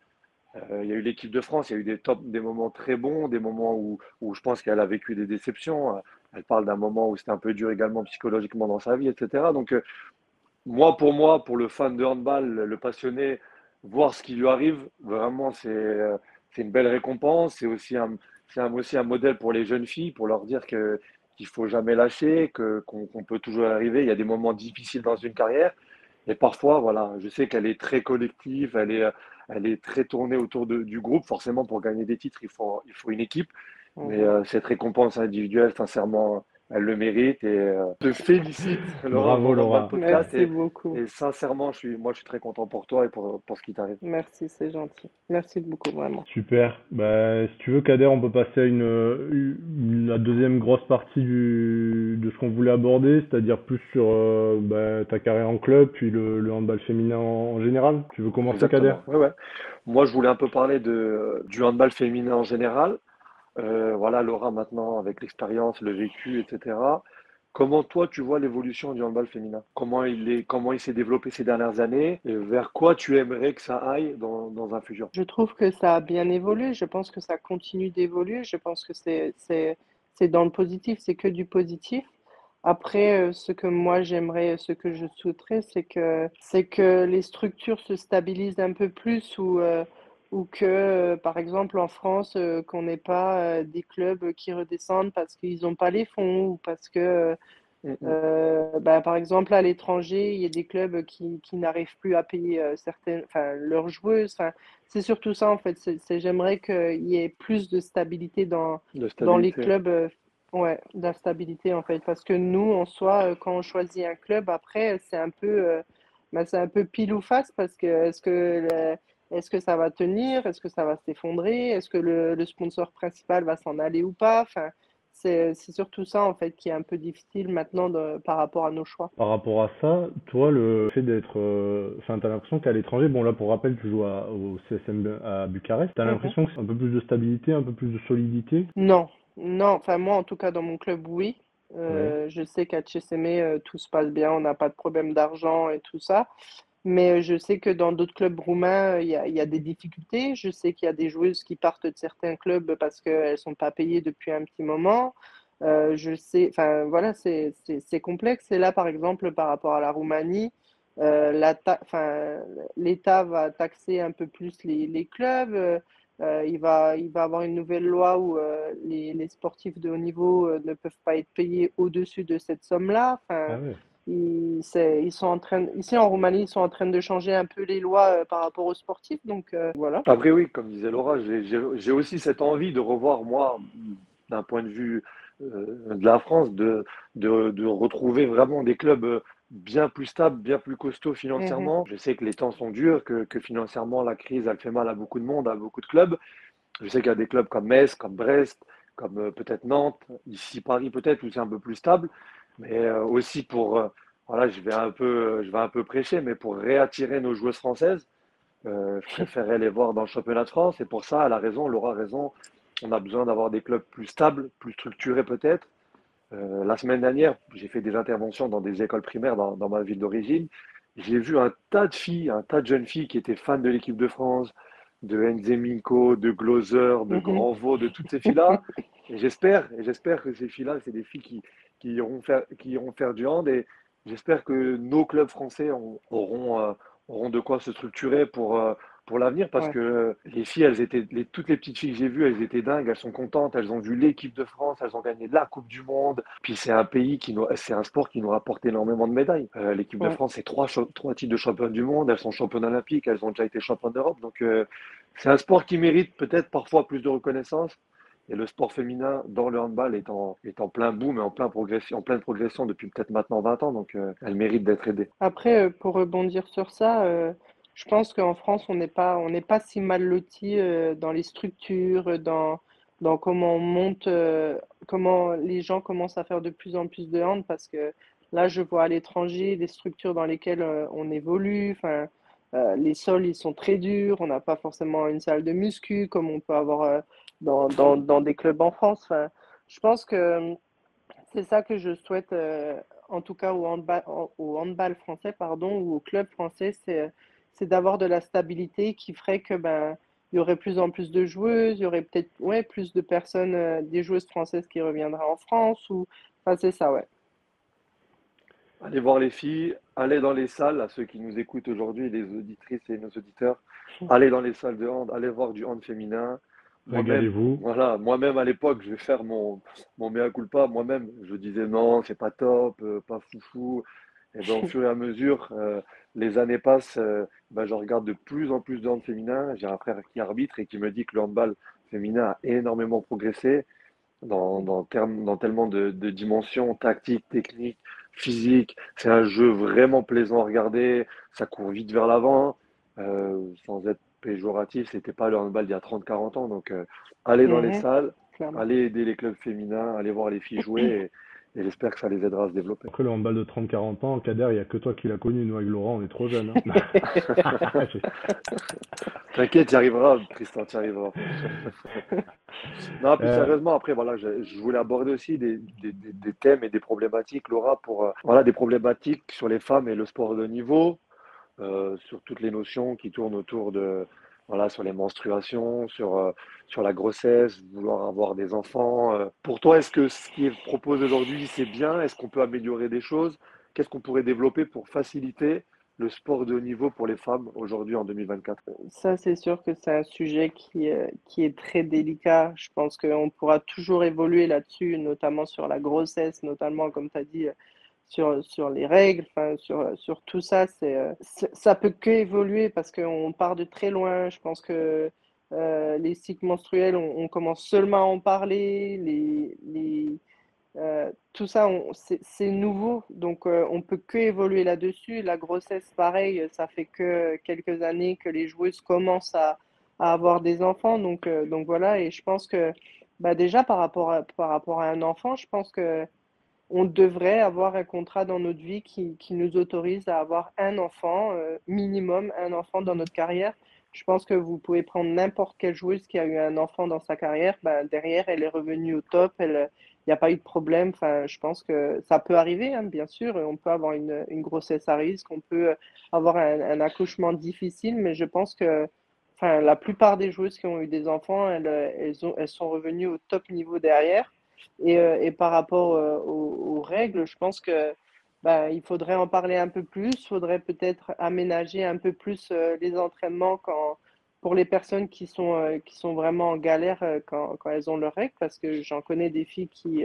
Euh, il y a eu l'équipe de France, il y a eu des, top, des moments très bons, des moments où, où je pense qu'elle a vécu des déceptions. Elle parle d'un moment où c'était un peu dur également psychologiquement dans sa vie, etc. Donc, euh, moi, pour moi, pour le fan de handball, le passionné, voir ce qui lui arrive, vraiment, c'est euh, une belle récompense. C'est aussi un, un, aussi un modèle pour les jeunes filles, pour leur dire que qu'il faut jamais lâcher, que qu'on peut toujours arriver. Il y a des moments difficiles dans une carrière. Et parfois, voilà, je sais qu'elle est très collective, elle est, elle est très tournée autour de, du groupe. Forcément, pour gagner des titres, il faut, il faut une équipe. Mais mhm. euh, cette récompense individuelle, sincèrement, elle le mérite et euh, je te félicite Laura, Bravo Laura. Merci et, beaucoup. Et sincèrement, je suis, moi je suis très content pour toi et pour, pour ce qui t'arrive. Merci, c'est gentil. Merci beaucoup vraiment. Super. Bah, si tu veux Kader, on peut passer à une, une la deuxième grosse partie du, de ce qu'on voulait aborder, c'est-à-dire plus sur euh, bah, ta carrière en club, puis le, le handball féminin en, général. Tu veux commencer Kader? Ouais, ouais. Moi je voulais un peu parler de, du handball féminin en général. Euh, voilà, Laura, maintenant, avec l'expérience, le vécu, etc. Comment toi, tu vois l'évolution du handball féminin? Comment il est, comment il s'est développé ces dernières années? Et vers quoi tu aimerais que ça aille dans, dans, un futur? Je trouve que ça a bien évolué. Je pense que ça continue d'évoluer. Je pense que c'est, dans le positif, c'est que du positif. Après, euh, ce que moi j'aimerais, ce que je souhaiterais, c'est que, c'est que les structures se stabilisent un peu plus ou euh, ou que, euh, par exemple, en France, euh, qu'on n'ait pas euh, des clubs qui redescendent parce qu'ils n'ont pas les fonds ou parce que, mmh, mmh. bah, par exemple, à l'étranger, il y a des clubs qui, qui n'arrivent plus à payer certaines, enfin, leurs joueuses. c'est surtout ça, en fait. C'est, j'aimerais qu'il y ait plus de stabilité dans, dans les clubs. ouais, d'instabilité, en fait. Parce que nous, en soi, quand on choisit un club, après, c'est un peu, bah, c'est un peu pile ou face parce que est-ce que est-ce que ça va tenir? Est-ce que ça va s'effondrer? Est-ce que le, sponsor principal va s'en aller ou pas? Enfin, c'est surtout ça en fait qui est un peu difficile maintenant de, par rapport à nos choix. Par rapport à ça, toi, le fait d'être. Euh, enfin, tu as l'impression qu'à l'étranger, bon là pour rappel, tu joues au CSM à Bucarest, tu as mhm. l'impression que c'est un peu plus de stabilité, un peu plus de solidité? Non, non, enfin moi en tout cas dans mon club, oui. Euh, je sais qu'à CSM, euh, tout se passe bien, on n'a pas de problème d'argent et tout ça. Mais je sais que dans d'autres clubs roumains, il y a, des difficultés. Je sais qu'il y a des joueuses qui partent de certains clubs parce qu'elles ne sont pas payées depuis un petit moment. Euh, je sais, enfin voilà, c'est complexe. Et là, par exemple, par rapport à la Roumanie, euh, l'État va taxer un peu plus les, clubs. Euh, il, va, il va avoir une nouvelle loi où les, sportifs de haut niveau ne peuvent pas être payés au-dessus de cette somme-là. Ah ils, ils, sont en train, ici en Roumanie, ils sont en train de changer un peu les lois euh, par rapport aux sportifs. Donc euh, voilà. Après, oui, comme disait Laura, j'ai aussi cette envie de revoir, moi, d'un point de vue euh, de la France, de, de, de, retrouver vraiment des clubs bien plus stables, bien plus costauds financièrement. Mhm. Je sais que les temps sont durs, que, que, financièrement, la crise, elle fait mal à beaucoup de monde, à beaucoup de clubs. Je sais qu'il y a des clubs comme Metz, comme Brest, comme peut-être Nantes, ici Paris peut-être, où c'est un peu plus stable mais euh, aussi pour, euh, voilà, je vais un peu, je vais un peu prêcher, mais pour réattirer nos joueuses françaises, euh, je préférerais les voir dans le championnat de France. Et pour ça, elle a raison, Laura a raison. On a besoin d'avoir des clubs plus stables, plus structurés peut-être. la semaine dernière, j'ai fait des interventions dans des écoles primaires dans, dans ma ville d'origine. J'ai vu un tas de filles, un tas de jeunes filles qui étaient fans de l'équipe de France, de Enzeminko, de Gloser, de mhm. Grandvaux, de toutes ces filles-là. Et j'espère, et j'espère que ces filles-là, c'est des filles qui, qui iront faire, qui iront faire du hand. Et j'espère que nos clubs français auront, euh, auront de quoi se structurer pour, euh, pour l'avenir parce que les filles, elles étaient, les, toutes les petites filles que j'ai vues, elles étaient dingues, elles sont contentes, elles ont vu l'équipe de France, elles ont gagné la Coupe du Monde. Puis c'est un pays qui nous, c'est un sport qui nous rapporte énormément de médailles. Euh, l'équipe de France, c'est trois, trois titres de championne du monde, elles sont championnes olympiques, elles ont déjà été championnes d'Europe. Donc c'est un sport qui mérite peut-être parfois plus de reconnaissance. Et le sport féminin dans le handball est en, est en plein boom et en, plein progression, en pleine progression depuis peut-être maintenant 20 ans, donc euh, elle mérite d'être aidée. Après, euh, pour rebondir sur ça, euh, je pense qu'en France, on n'est pas, pas si mal loti dans les structures, dans, dans comment on monte, comment les gens commencent à faire de plus en plus de hand, parce que là, je vois à l'étranger des structures dans lesquelles on évolue, enfin, les sols, ils sont très durs, on n'a pas forcément une salle de muscu comme on peut avoir dans, dans, dans, des clubs en France. Enfin, je pense que c'est ça que je souhaite, euh, en tout cas au handball, au handball français, pardon, ou au club français, c'est, c'est d'avoir de la stabilité qui ferait que ben, il y aurait plus en plus de joueuses, il y aurait peut-être ouais, plus de personnes, euh, des joueuses françaises qui reviendraient en France ou enfin c'est ça, ouais. Allez voir les filles, allez dans les salles, à ceux qui nous écoutent aujourd'hui, les auditrices et nos auditeurs, allez dans les salles de hand, allez voir du hand féminin. Voilà, moi-même à l'époque, je vais faire mon, mon mea culpa. Moi-même, je disais non, c'est pas top, euh, pas foufou. Et bien, au fur et à mesure, euh, les années passent, euh, ben, je regarde de plus en plus de hand féminin. J'ai un frère qui arbitre et qui me dit que le handball féminin a énormément progressé dans, dans, termes, dans tellement de, de dimensions tactiques, techniques, physiques. C'est un jeu vraiment plaisant à regarder. Ça court vite vers l'avant, sans être péjoratif. C'était pas le handball d'il y a 30-40 ans. Donc, euh, allez dans les salles, clairement. allez aider les clubs féminins, allez voir les filles jouer et, et j'espère que ça les aidera à se développer. Après le handball de 30-40 ans, Kader, il n'y a que toi qui l'as connu. Nous, avec Laurent, on est trop jeunes. hein. T'inquiète, tu arriveras, Tristan, tu arriveras. Non, plus Euh, sérieusement, après, voilà, je, je voulais aborder aussi des, des- des- des thèmes et des problématiques, Laura, pour, euh, voilà, des problématiques sur les femmes et le sport de niveau, euh, sur toutes les notions qui tournent autour de, voilà, sur les menstruations, sur, euh, sur la grossesse, vouloir avoir des enfants. euh. Pour toi, est-ce que ce qui est proposé aujourd'hui, c'est bien? Est-ce qu'on peut améliorer des choses? Qu'est-ce qu'on pourrait développer pour faciliter le sport de haut niveau pour les femmes aujourd'hui en 2024? Ça, c'est sûr que c'est un sujet qui, qui est très délicat. Je pense qu'on pourra toujours évoluer là-dessus, notamment sur la grossesse, notamment, comme tu as dit, sur, sur les règles, sur, sur tout ça. C'est, euh, ça peut que évoluer parce qu'on part de très loin. Je pense que euh, les cycles menstruels, on, commence seulement à en parler. Les, les, euh, tout ça, c'est nouveau, donc euh, on peut que évoluer là-dessus. La grossesse, pareil, ça fait que quelques années que les joueuses commencent à, à avoir des enfants, donc, donc voilà. Et je pense que bah déjà par rapport à, par rapport à un enfant, je pense que on devrait avoir un contrat dans notre vie qui, qui nous autorise à avoir un enfant, euh, minimum un enfant dans notre carrière. Je pense que vous pouvez prendre n'importe quelle joueuse qui a eu un enfant dans sa carrière, ben, derrière, elle est revenue au top, il n'y a pas eu de problème. Enfin, je pense que ça peut arriver, hein, bien sûr. On peut avoir une, une grossesse à risque, on peut avoir un, accouchement difficile, mais je pense que enfin, la plupart des joueuses qui ont eu des enfants, elles, elles sont revenues au top niveau derrière. Et, euh, et par rapport euh, aux, règles, je pense que ben, il faudrait en parler un peu plus, il faudrait peut-être aménager un peu plus euh, les entraînements pour les personnes qui sont, vraiment en galère quand, elles ont leurs règles, parce que j'en connais des filles qui,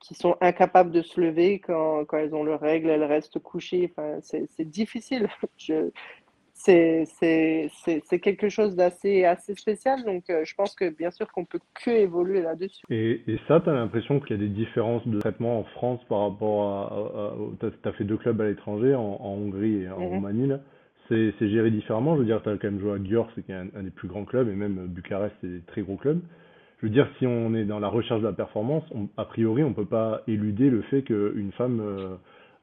sont incapables de se lever quand, elles ont leurs règles, elles restent couchées. Enfin, c'est, difficile. c'est, quelque chose d'assez assez spécial, donc euh, je pense que bien sûr qu'on peut que évoluer là-dessus. Et, et ça, tu as l'impression qu'il y a des différences de traitement en France par rapport à... tu as, fait deux clubs à l'étranger, en, en, Hongrie et en Mhm. Roumanie, là. C'est géré différemment. Je veux dire, tu as quand même joué à Győr, c'est un, un des plus grands clubs, et même Bucarest, c'est des très gros clubs. Je veux dire, si on est dans la recherche de la performance, on- a priori, on peut pas éluder le fait qu'une femme, euh,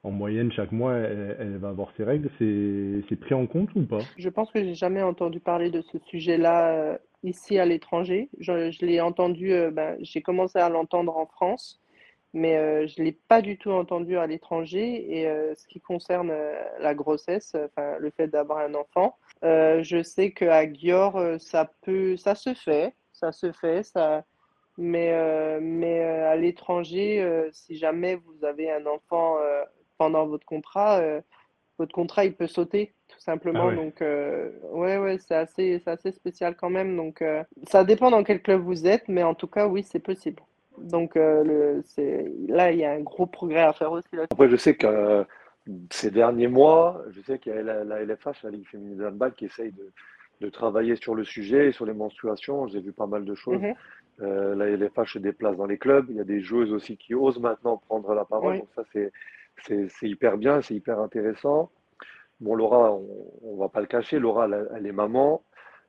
en moyenne, chaque mois, elle, va avoir ses règles. C'est pris en compte ou pas? Je pense que j'ai jamais entendu parler de ce sujet-là euh, ici à l'étranger. Je, l'ai entendu, euh, ben, j'ai commencé à l'entendre en France, mais euh, je l'ai pas du tout entendu à l'étranger. Et ce qui concerne la grossesse, enfin le fait d'avoir un enfant, je sais qu'à euh, ça peut, ça se fait, ça se fait, ça. Mais, mais à l'étranger, si jamais vous avez un enfant pendant votre contrat, euh, votre contrat il peut sauter tout Ah simplement. ouais. Donc euh, ouais ouais c'est assez c'est assez spécial quand même. Donc euh, ça dépend dans quel club vous êtes, mais en tout cas oui c'est possible. Donc euh, le c'est là il y a un gros progrès à faire aussi là. Après, je sais que ces derniers mois, je sais qu'il y a la, la LFH, la Ligue féminine de handball, qui essaye de, de travailler sur le sujet, sur les menstruations. J'ai vu pas mal de choses. Mhm. Euh, la LFH se déplace dans les clubs. Il y a des joueuses aussi qui osent maintenant prendre la parole. Oui. Donc ça, c'est, c'est, hyper bien, c'est hyper intéressant. Bon, Laura, on, on va pas le cacher, Laura, elle, elle est maman.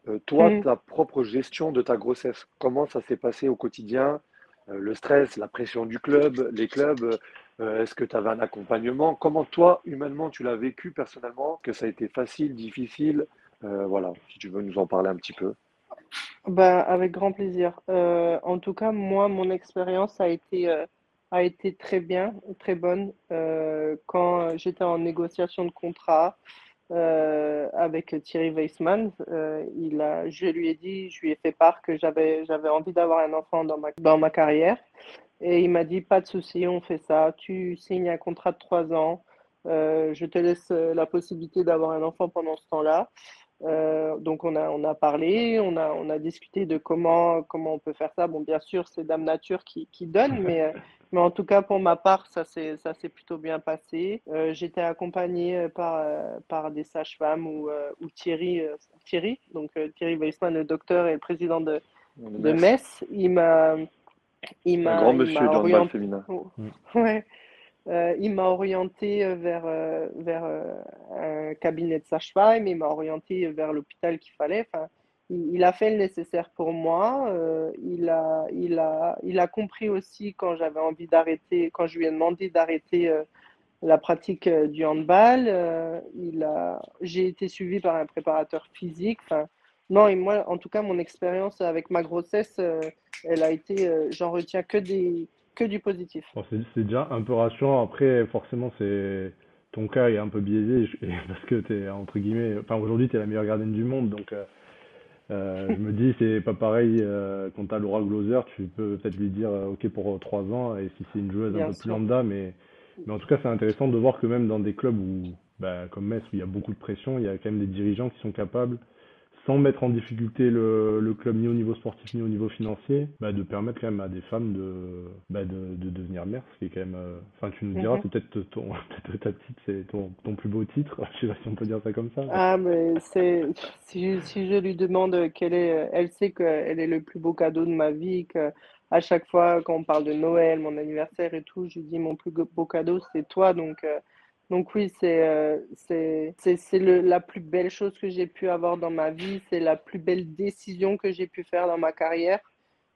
Euh, toi, Mhm. ta propre gestion de ta grossesse, comment ça s'est passé au quotidien? Euh, le stress, la pression du club, les clubs, euh, est-ce que tu avais un accompagnement? Comment toi, humainement, tu l'as vécu personnellement? Que ça a été facile, difficile? Voilà, si tu veux nous en parler un petit peu. Ben, avec grand plaisir. En tout cas, moi, mon expérience a été, a été très bien, très bonne. Euh, quand j'étais en négociation de contrat, euh, avec Thierry Weissman. Euh, il a, je lui ai dit, je lui ai fait part que j'avais, envie d'avoir un enfant dans ma, dans ma carrière. Et il m'a dit, pas de souci, on fait ça. Tu signes un contrat de trois ans. Je te laisse la possibilité d'avoir un enfant pendant ce temps-là. Euh, donc on a, on a parlé, on a, on a discuté de comment, comment on peut faire ça. Bon, bien sûr, c'est Dame Nature qui, qui donne, mais, euh, mais en tout cas, pour ma part, ça s'est plutôt bien passé. Euh, J'étais accompagnée par, par des sages-femmes ou, ou Thierry, Thierry, donc Thierry Weissman, le docteur et le président de, de Metz. Il m'a... Il m'a, grand monsieur dans féminin. Ouais. Euh, il m'a orienté euh, vers, euh, vers un cabinet de sage-femme, il m'a orienté vers l'hôpital qu'il fallait. Enfin, il, a fait le nécessaire pour moi. il, a, il, a, il a compris aussi quand j'avais envie d'arrêter, quand je lui ai demandé d'arrêter la pratique du handball. il a, j'ai été suivie par un préparateur physique. Enfin, non, et moi, en tout cas, mon expérience avec ma grossesse, elle a été, j'en retiens que des que du positif. c'est déjà un peu rassurant. Après, forcément, c'est ton cas est un peu biaisé parce que tu es, entre guillemets, enfin, aujourd'hui, tu es la meilleure gardienne du monde. Donc, euh, euh, je me dis, c'est pas pareil euh, quand tu as Laura Gloser, tu peux peut-être lui dire OK pour trois ans et si c'est une joueuse un peu plus lambda. Mais, mais en tout cas, c'est intéressant de voir que même dans des clubs où, bah, comme Metz, où il y a beaucoup de pression, il y a quand même des dirigeants qui sont capables sans mettre en difficulté le, le, club ni au niveau sportif ni au niveau financier, bah, de permettre quand même à des femmes de, bah, de, de, devenir mères, ce qui est quand même. Euh, tu nous diras, c'est peut-être ton, peut ta petite, c'est ton, ton, plus beau titre. Je sais pas si on peut dire ça comme ça. Ah, mais c'est si, si je lui demande quel est, elle sait qu'elle est le plus beau cadeau de ma vie, que à chaque fois quand on parle de Noël, mon anniversaire et tout, je lui dis mon plus beau cadeau c'est toi, donc. Euh, donc oui, c'est euh, c'est la plus belle chose que j'ai pu avoir dans ma vie, c'est la plus belle décision que j'ai pu faire dans ma carrière.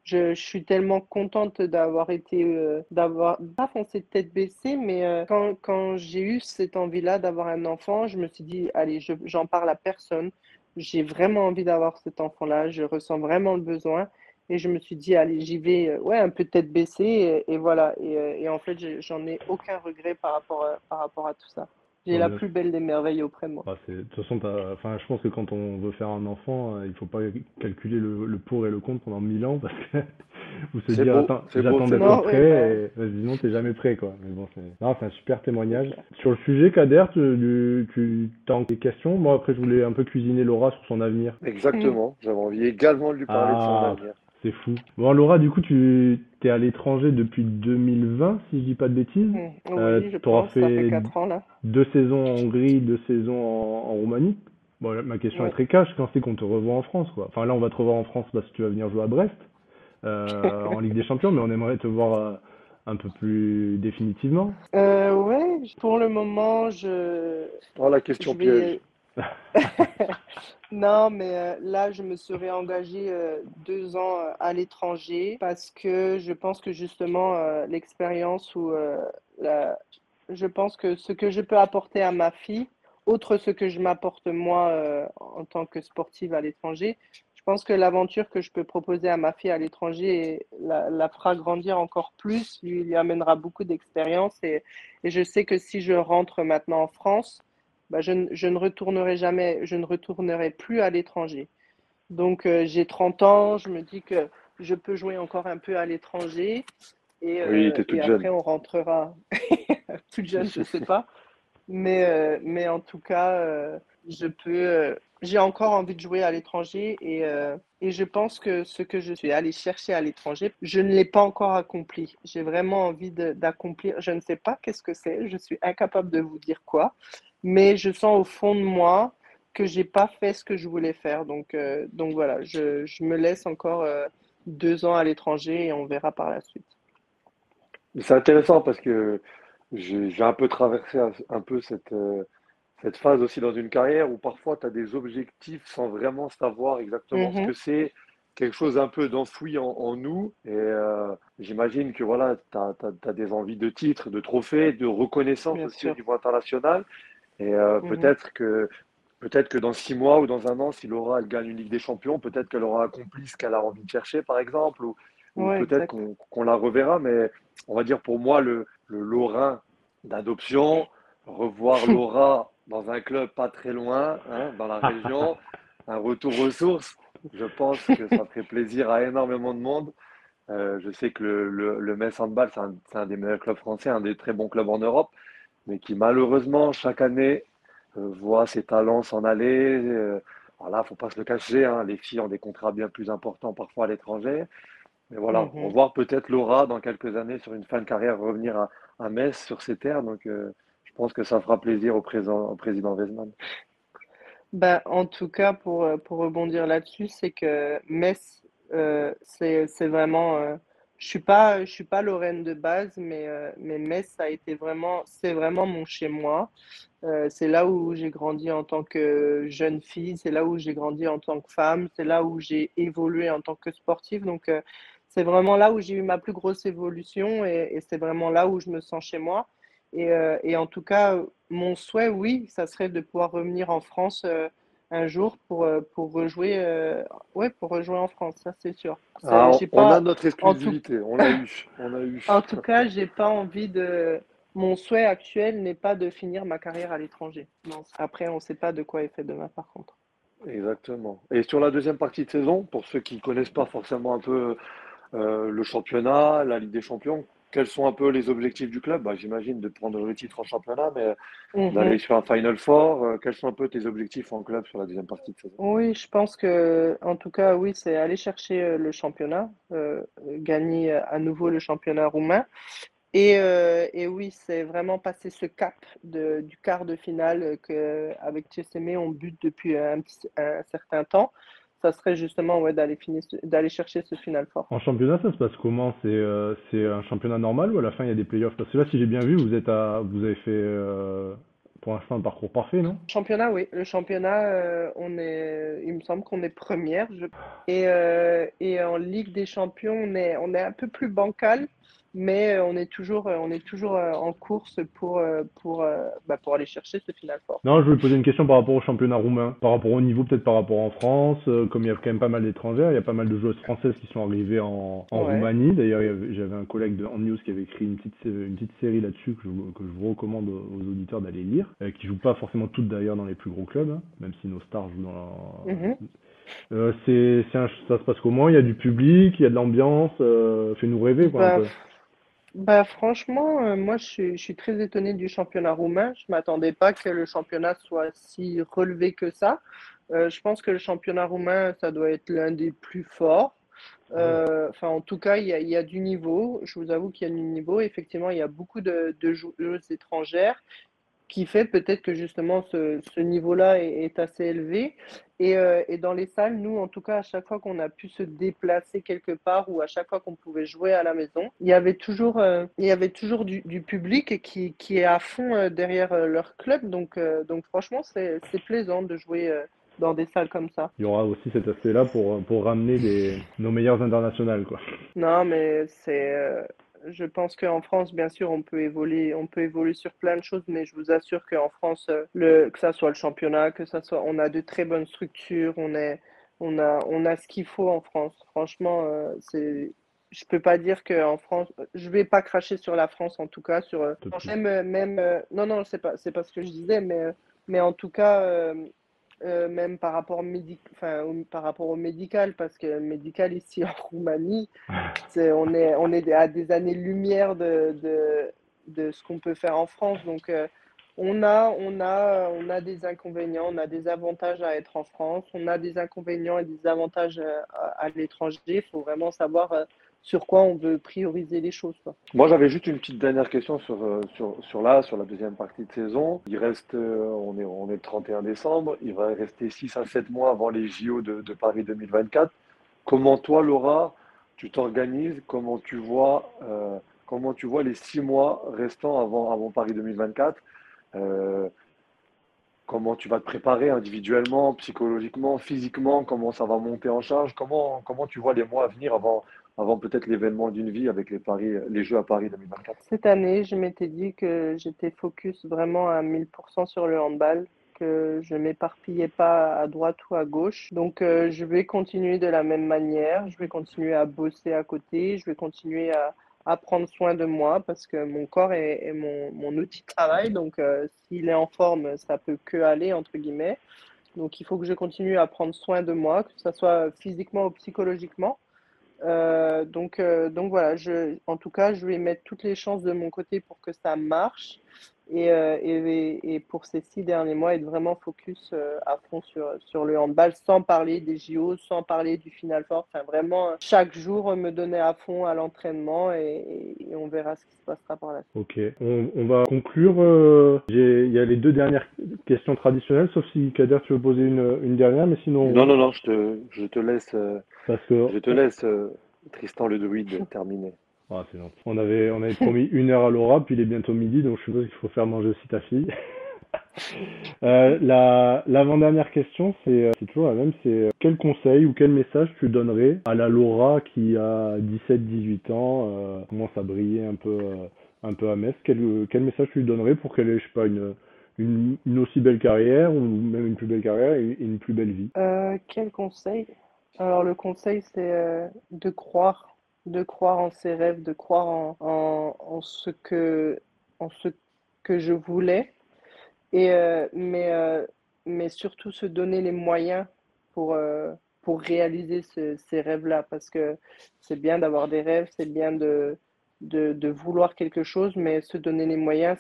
Je, suis tellement contente d'avoir été, euh, d'avoir pas foncé tête baissée, mais euh, quand, quand j'ai eu cette envie-là d'avoir un enfant, je me suis dit, allez, j'en parle à personne. J'ai vraiment envie d'avoir cet enfant-là, je ressens vraiment le besoin. Et je me suis dit, allez, j'y vais, euh, ouais, un peu tête baissée, et, voilà. Et, euh, et, en fait, j'en ai aucun regret par rapport à, par rapport à tout ça. J'ai la plus belle des merveilles auprès de moi. Bah, de toute façon, enfin, je pense que quand on veut faire un enfant, euh, il faut pas calculer le, le, pour et le contre pendant mille ans parce que vous se dire, attends, j'attends d'être prêt, et sinon t'es jamais prêt, quoi. Mais bon, c'est un super témoignage. Sur le sujet, Kader, tu, tu as des questions? Moi, après, je voulais un peu cuisiner Laura sur son avenir. Exactement. J'avais envie également de lui parler de son ah. avenir. C'est fou. Bon, Laura, du coup, tu es à l'étranger depuis 2020, si je dis pas de bêtises. Mmh. Oui, euh, je pense, fait, ça fait 4 ans là. Deux saisons en Hongrie, deux saisons en, Roumanie. Bon, ma question est très cash. Quand c'est qu'on te revoit en France, quoi? Enfin, là, on va te revoir en France parce que tu vas venir jouer à Brest, euh, en Ligue des Champions, mais on aimerait te voir euh, un peu plus définitivement. Euh, ouais, pour le moment, je. Oh, la question piège. Non, mais euh, là, je me serais engagée euh, deux ans euh, à l'étranger parce que je pense que justement, l'expérience ou je pense que ce que je peux apporter à ma fille, outre ce que je m'apporte moi en tant que sportive à l'étranger, je pense que l'aventure que je peux proposer à ma fille à l'étranger la, fera grandir encore plus, lui, amènera beaucoup d'expérience et je sais que si je rentre maintenant en France, bah, je, ne retournerai jamais, je ne retournerai plus à l'étranger. Donc euh, j'ai 30 ans, je me dis que je peux jouer encore un peu à l'étranger. Et, oui, euh, et après, on rentrera. toute jeune, je ne sais pas. Mais, euh, mais en tout cas, je peux. j'ai encore envie de jouer à l'étranger et, et je pense que ce que je suis allé chercher à l'étranger, je ne l'ai pas encore accompli. J'ai vraiment envie d'accomplir. Je ne sais pas qu'est-ce que c'est. Je suis incapable de vous dire quoi mais je sens au fond de moi que j'ai pas fait ce que je voulais faire. Donc, euh, donc voilà, je, je, me laisse encore euh, deux ans à l'étranger et on verra par la suite. C'est intéressant parce que j'ai un peu traversé un peu cette, euh, cette phase aussi dans une carrière où parfois tu as des objectifs sans vraiment savoir exactement ce mhm. que c'est, quelque chose un peu d'enfoui en, nous. Et j'imagine que voilà, tu as, as, des envies de titres, de trophées, de reconnaissance aussi au niveau international. Et euh, mhm. peut-être que peut-être que dans six mois ou dans un an, si Laura elle gagne une Ligue des Champions, peut-être qu'elle aura accompli ce qu'elle a envie de chercher, par exemple, ou, peut-être qu'on la reverra. Mais on va dire pour moi le, le Lorrain d'adoption, revoir Laura dans un club pas très loin, hein, dans la région, un retour aux sources. Je pense que ça ferait plaisir à énormément de monde. Euh, je sais que le, le, le Metz Handball, c'est un, un, des meilleurs clubs français, un des très bons clubs en Europe, mais qui malheureusement, chaque année, euh, voit ses talents s'en aller. Euh, voilà, faut pas se le cacher, hein, les filles ont des contrats bien plus importants parfois à l'étranger. Mais voilà, mm -hmm. on va voir peut-être Laura dans quelques années sur une fin de carrière revenir à, à Metz sur ces terres. Donc, euh, je pense que ça fera plaisir au, présent, au président Weizmann. Bah, en tout cas, pour, pour rebondir là-dessus, c'est que Metz, euh, c'est vraiment. Euh, je suis pas, je suis pas Lorraine de base, mais, euh, mais Metz, a été vraiment, c'est vraiment mon chez moi. Euh, c'est là où j'ai grandi en tant que jeune fille, c'est là où j'ai grandi en tant que femme, c'est là où j'ai évolué en tant que sportive. Donc, euh, c'est vraiment là où j'ai eu ma plus grosse évolution et, et c'est vraiment là où je me sens chez moi. Et, et, en tout cas, mon souhait, oui, ça serait de pouvoir revenir en France un jour pour, euh, pour, rejouer, euh, ouais, pour rejouer en France, ça c'est sûr. Ah, on, pas, on, a notre exclusivité, tout... on l'a eu, on a eu. En tout cas, j'ai pas envie de. Mon souhait actuel n'est pas de finir ma carrière à l'étranger. Après, on ne sait pas de quoi est fait demain, par contre. Exactement. Et sur la deuxième partie de saison, pour ceux qui ne connaissent pas forcément un peu euh, le championnat, la Ligue des Champions, quels sont un peu les objectifs du club bah, J'imagine de prendre le titre en championnat, mais mmh. d'aller sur un Final Four. Euh, quels sont un peu tes objectifs en club sur la deuxième partie de saison? Oui, je pense que, en tout cas, oui, c'est aller chercher euh, le championnat, euh, gagner à nouveau le championnat roumain. Et, euh, et oui, c'est vraiment passer ce cap de, du quart de finale qu'avec TSME, on bute depuis un, un certain temps ça serait justement ouais, d'aller d'aller chercher ce final fort. En championnat, ça se passe comment? C'est euh, c'est un championnat normal ou à la fin il y a des playoffs? Parce que là, si j'ai bien vu, vous êtes à vous avez fait euh, pour l'instant un parcours parfait, non? Championnat, oui. Le championnat, euh, on est, il me semble qu'on est première. Je... Et, et en Ligue des Champions, on est on est un peu plus bancal mais euh, on est toujours, euh, on est toujours euh, en course pour, pour, bah, pour aller chercher ce final fort. Non, je voulais poser une question par rapport au championnat roumain, par rapport au niveau, peut-être par rapport en France, comme il y a quand même pas mal d'étrangères, il y a pas mal de joueuses françaises qui sont arrivées en, en ouais. Roumanie. D'ailleurs, j'avais un collègue de On News qui avait écrit une petite, une petite série là-dessus que je, que je vous recommande aux auditeurs d'aller lire, euh, qui joue pas forcément toutes d'ailleurs dans les plus gros clubs, hein, même si nos stars jouent dans. La... Mm -hmm. Euh, c'est, ça se passe comment Il y a du public, il y a de l'ambiance, euh, fais-nous rêver quoi. Bah, bah, franchement, euh, moi, je suis, je suis, très étonné du championnat roumain. Je ne m'attendais pas que le championnat soit si relevé que ça. Euh, je pense que le championnat roumain, ça doit être l'un des plus forts. Euh, enfin, en tout cas, il y, a, il y, a, du niveau. Je vous avoue qu'il y a du niveau. Effectivement, il y a beaucoup de, de joueuses étrangères qui fait peut-être que justement ce, ce niveau-là est, est, assez élevé. Et, euh, et, dans les salles, nous, en tout cas, à chaque fois qu'on a pu se déplacer quelque part ou à chaque fois qu'on pouvait jouer à la maison, il y avait toujours, euh, il y avait toujours du, du, public qui, qui est à fond euh, derrière leur club. Donc, euh, donc franchement, c'est plaisant de jouer dans des salles comme ça. Il y aura aussi cet aspect-là pour, pour ramener les, nos meilleurs internationales. Quoi. Non, mais c'est je pense qu'en France, bien sûr, on peut évoluer, on peut évoluer sur plein de choses, mais je vous assure qu'en France, le, que ça soit le championnat, que ça soit, on a de très bonnes structures, on est, on a, on a ce qu'il faut en France. Franchement, euh, c'est, je peux pas dire qu'en France, je vais pas cracher sur la France en tout cas, sur même, même, euh, non, non, c'est pas, c'est pas ce que je disais, mais, mais en tout cas. Euh, même par rapport, médic... enfin, par rapport au médical, parce que le médical ici en Roumanie, on, est, on est à des années-lumière de, de, de, ce qu'on peut faire en France. Donc, euh, on, a, on, a, on a des inconvénients, on a des avantages à être en France, on a des inconvénients et des avantages euh, à, l'étranger. Il faut vraiment savoir sur quoi on veut prioriser les choses. Moi, j'avais juste une petite dernière question sur, euh, sur, sur là, sur la deuxième partie de saison. Il reste, euh, on est, on est le 31 décembre, il va rester 6 à 7 mois avant les JO de, de Paris 2024. Comment toi, Laura, tu t'organises? Comment tu vois, euh, comment tu vois les 6 mois restants avant, avant Paris 2024 euh, Comment tu vas te préparer individuellement, psychologiquement, physiquement? Comment ça va monter en charge? Comment, comment tu vois les mois à venir avant, avant peut-être l'événement d'une vie avec les, paris, les Jeux à Paris 2024 Cette année, je m'étais dit que j'étais focus vraiment à 1000% sur le handball, que je ne m'éparpillais pas à droite ou à gauche. Donc, euh, je vais continuer de la même manière, je vais continuer à bosser à côté, je vais continuer à, prendre soin de moi parce que mon corps est, mon, outil de travail. Donc, euh, s'il est en forme, ça peut que aller, entre guillemets. Donc, il faut que je continue à prendre soin de moi, que ce soit physiquement ou psychologiquement. Euh, donc, euh, donc voilà, je, en tout cas, je vais mettre toutes les chances de mon côté pour que ça marche. Euh, et, et, pour ces six derniers mois, être vraiment focus euh, à fond sur, sur le handball, sans parler des JO, sans parler du Final Four. Enfin, vraiment, chaque jour, me donner à fond à l'entraînement et, on verra ce qui se passera par la suite. Ok, on, on va conclure. Euh, il y a les deux dernières questions traditionnelles, sauf si Kader, tu veux poser une, une dernière, mais sinon. Non, non, non, je te, je te laisse, Parce que... je te laisse Tristan le druide terminer. Ah, c'est gentil. On avait, on avait promis une heure à Laura, puis il est bientôt midi, donc je suppose qu'il faut faire manger aussi ta fille. euh, la, l'avant-dernière question, c'est, euh, c'est toujours la même, c'est euh, quel conseil ou quel message tu donnerais à la Laura qui a 17-18 ans, euh, commence à briller un peu, euh, un peu à Metz, quel, quel message tu lui donnerais pour qu'elle ait, je sais pas, une, une, une aussi belle carrière, ou même une plus belle carrière et une plus belle vie? Euh, Quel conseil? Alors le conseil, c'est de croire de croire en ses rêves, de croire en, en, ce, que, en ce que je voulais, et, euh, mais, euh, mais surtout se donner les moyens pour, euh, pour réaliser ces rêves-là, parce que c'est bien d'avoir des rêves, c'est bien de, de, vouloir quelque chose, mais se donner les moyens,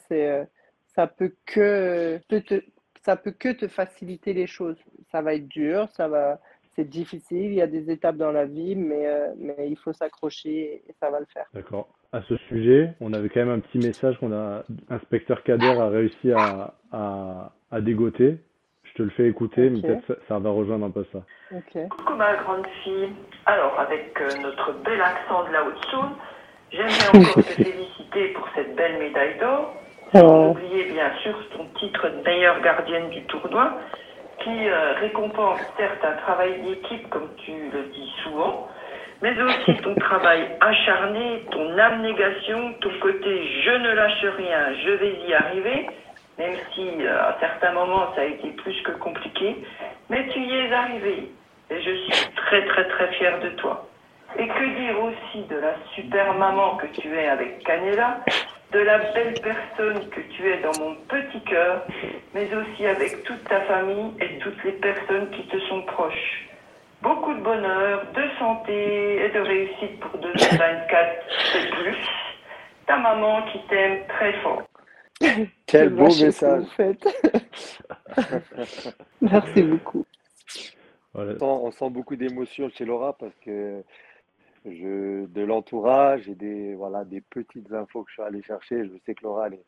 ça peut que te, ça peut que te faciliter les choses. Ça va être dur, ça va c'est difficile, il y a des étapes dans la vie, mais, euh, mais il faut s'accrocher et ça va le faire. D'accord. À ce sujet, on avait quand même un petit message qu'on a, inspecteur Kader a réussi à, à, à dégoter. Je te le fais écouter, mais peut-être ça, ça, va rejoindre un peu ça. Okay. Coucou ma grande fille. Alors, avec euh, notre bel accent de la Haute-Saône, j'aimerais encore te féliciter pour cette belle médaille d'or. Sans oublier bien sûr ton titre de meilleure gardienne du tournoi qui euh, récompense certes un travail d'équipe, comme tu le dis souvent, mais aussi ton travail acharné, ton abnégation, ton côté je ne lâche rien, je vais y arriver, même si euh, à certains moments ça a été plus que compliqué, mais tu y es arrivé et je suis très très très fière de toi. Et que dire aussi de la super maman que tu es avec Canela, de la belle personne que tu es dans mon petit cœur, mais aussi avec toute ta famille et toutes les personnes qui te sont proches. Beaucoup de bonheur, de santé et de réussite pour 2024 et plus. Ta maman qui t'aime très fort. Quel beau message. Merci beaucoup. On sent beaucoup d'émotion chez Laura parce que je, de l'entourage et des, voilà, des petites infos que je suis allé chercher. Je sais que Laura, elle est,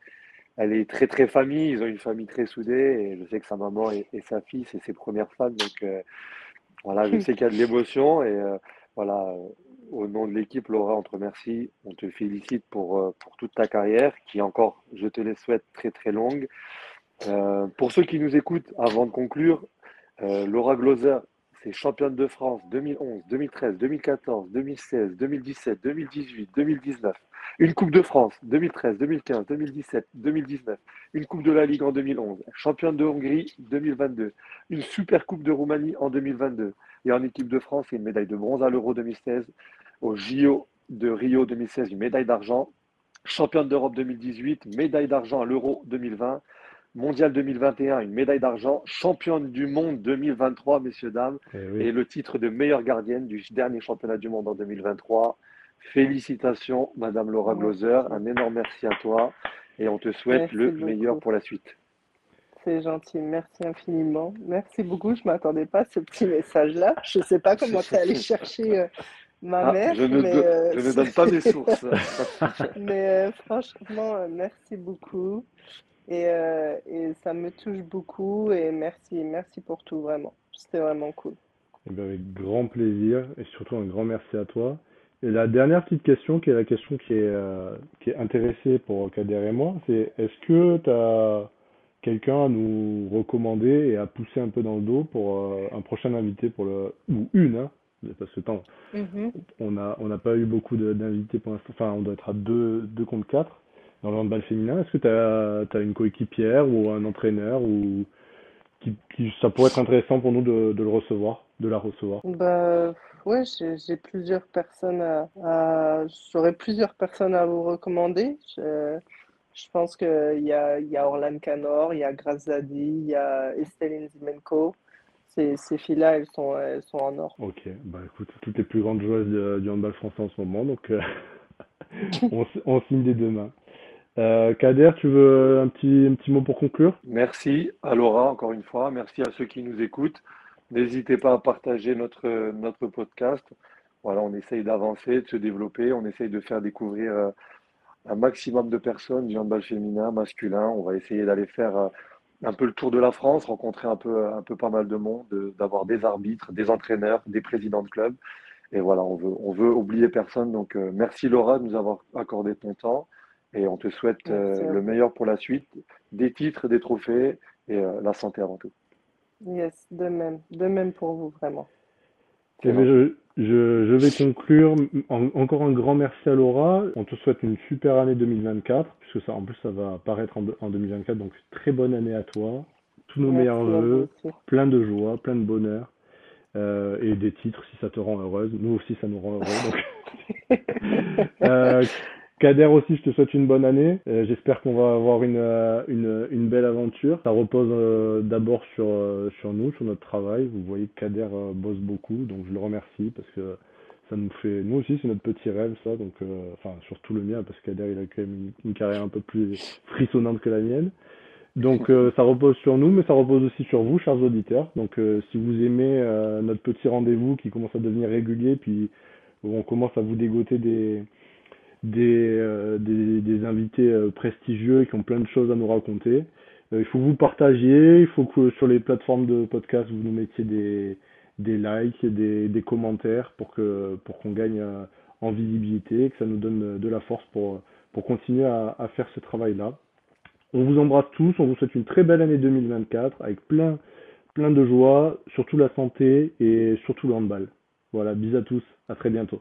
elle est très, très famille. Ils ont une famille très soudée et je sais que sa maman et, sa fille, c'est ses premières femmes. Donc, euh, voilà, je sais qu'il y a de l'émotion et euh, voilà, au nom de l'équipe, Laura, on te remercie. On te félicite pour, euh, pour toute ta carrière qui, encore, je te les souhaite très, très longue. pour ceux qui nous écoutent, avant de conclure, Laura Gloser c'est championne de France 2011, 2013, 2014, 2016, 2017, 2018, 2019. Une Coupe de France 2013, 2015, 2017, 2019. Une Coupe de la Ligue en 2011. Championne de Hongrie 2022. Une Super Coupe de Roumanie en 2022. Et en équipe de France, une médaille de bronze à l'Euro 2016. Au JO de Rio 2016, une médaille d'argent. Championne d'Europe 2018, médaille d'argent à l'Euro 2020 mondial 2021, une médaille d'argent, championne du monde 2023, messieurs, dames, et, eh et, le titre de meilleure gardienne du dernier championnat du monde en 2023. Félicitations, Madame Laura Gloser, un énorme merci à toi et on te souhaite le meilleur pour la suite. C'est gentil, merci infiniment. Merci beaucoup, je ne m'attendais pas à ce petit message-là. Je ne sais pas comment tu es allé chercher euh, ma ah, mère. Je ne, mais, euh, je ne donne pas mes sources. mais euh, franchement, merci beaucoup. Et, euh, et, ça me touche beaucoup et merci, merci pour tout vraiment. C'était vraiment cool. Et eh bien avec grand plaisir et surtout un grand merci à toi. Et la dernière petite question, qui est la question qui est, euh, qui est intéressée pour Kader et moi, c'est est-ce que tu as quelqu'un à nous recommander et à pousser un peu dans le dos pour euh, un prochain invité pour le ou une hein, parce que tant, on n'a on n'a pas eu beaucoup d'invités pour l'instant, enfin on doit être à deux, deux contre quatre dans le handball féminin. Est-ce que tu as, une coéquipière ou un entraîneur ou qui, qui, ça pourrait être intéressant pour nous de, de le recevoir, de la recevoir? Bah, ouais, j'ai plusieurs personnes à, à- j'aurais plusieurs personnes à vous recommander. Je, je pense qu'il y a, y a Orlan Canor, il y a Grazadi, il y a Esteline Zimenko. Ces, ces filles-là, elles sont, elles sont en or. Ok, bah écoute, toutes les plus grandes joueuses du handball français en ce moment, donc euh, on, on signe des deux mains. Euh, Kader, tu veux un petit, un petit mot pour conclure? Merci à Laura, encore une fois. Merci à ceux qui nous écoutent. N'hésitez pas à partager notre, notre podcast. Voilà, on essaye d'avancer, de se développer. On essaye de faire découvrir euh, un maximum de personnes du handball féminin, masculin. On va essayer d'aller faire euh, un peu le tour de la France, rencontrer un peu, un peu pas mal de monde, de- d'avoir des arbitres, des entraîneurs, des présidents de clubs. Et voilà, on veut, on veut oublier personne. Donc, merci Laura de nous avoir accordé ton temps. Et on te souhaite euh, le meilleur pour la suite, des titres, des trophées et euh, la santé avant tout. Yes, de même, de même pour vous, vraiment. Eh je, je, je vais conclure. En- encore un grand merci à Laura. On te souhaite une super année 2024, puisque ça, en plus, ça va apparaître en, en 2024. Donc, très bonne année à toi. Tous nos meilleurs Merci vœux, plein de joie, plein de bonheur, euh, et des titres si ça te rend heureuse. Nous aussi, ça nous rend heureux. Donc, Euh, Kader aussi, je te souhaite une bonne année. Euh, j'espère qu'on va avoir une, euh, une, une belle aventure. Ça repose euh, d'abord sur, sur nous, sur notre travail. Vous voyez que Kader bosse beaucoup, donc je le remercie parce que ça nous fait, nous aussi, c'est notre petit rêve, ça. Donc, enfin, surtout le mien, parce que Kader, il a quand même une, carrière un peu plus frissonnante que la mienne. Donc, ça repose sur nous, mais ça repose aussi sur vous, chers auditeurs. Donc, si vous aimez notre petit rendez-vous qui commence à devenir régulier, puis on commence à vous dégoter des, des, euh, des, des invités euh, prestigieux qui ont plein de choses à nous raconter. Euh, il faut que vous partagiez, il faut que sur les plateformes de podcast, vous nous mettiez des, des likes, des, des commentaires pour pour qu'on gagne en visibilité, que ça nous donne de la force pour, pour continuer à, à faire ce travail-là. On vous embrasse tous, on vous souhaite une très belle année 2024 avec plein, plein de joie, surtout la santé et surtout le handball. Voilà, bis à tous, à très bientôt.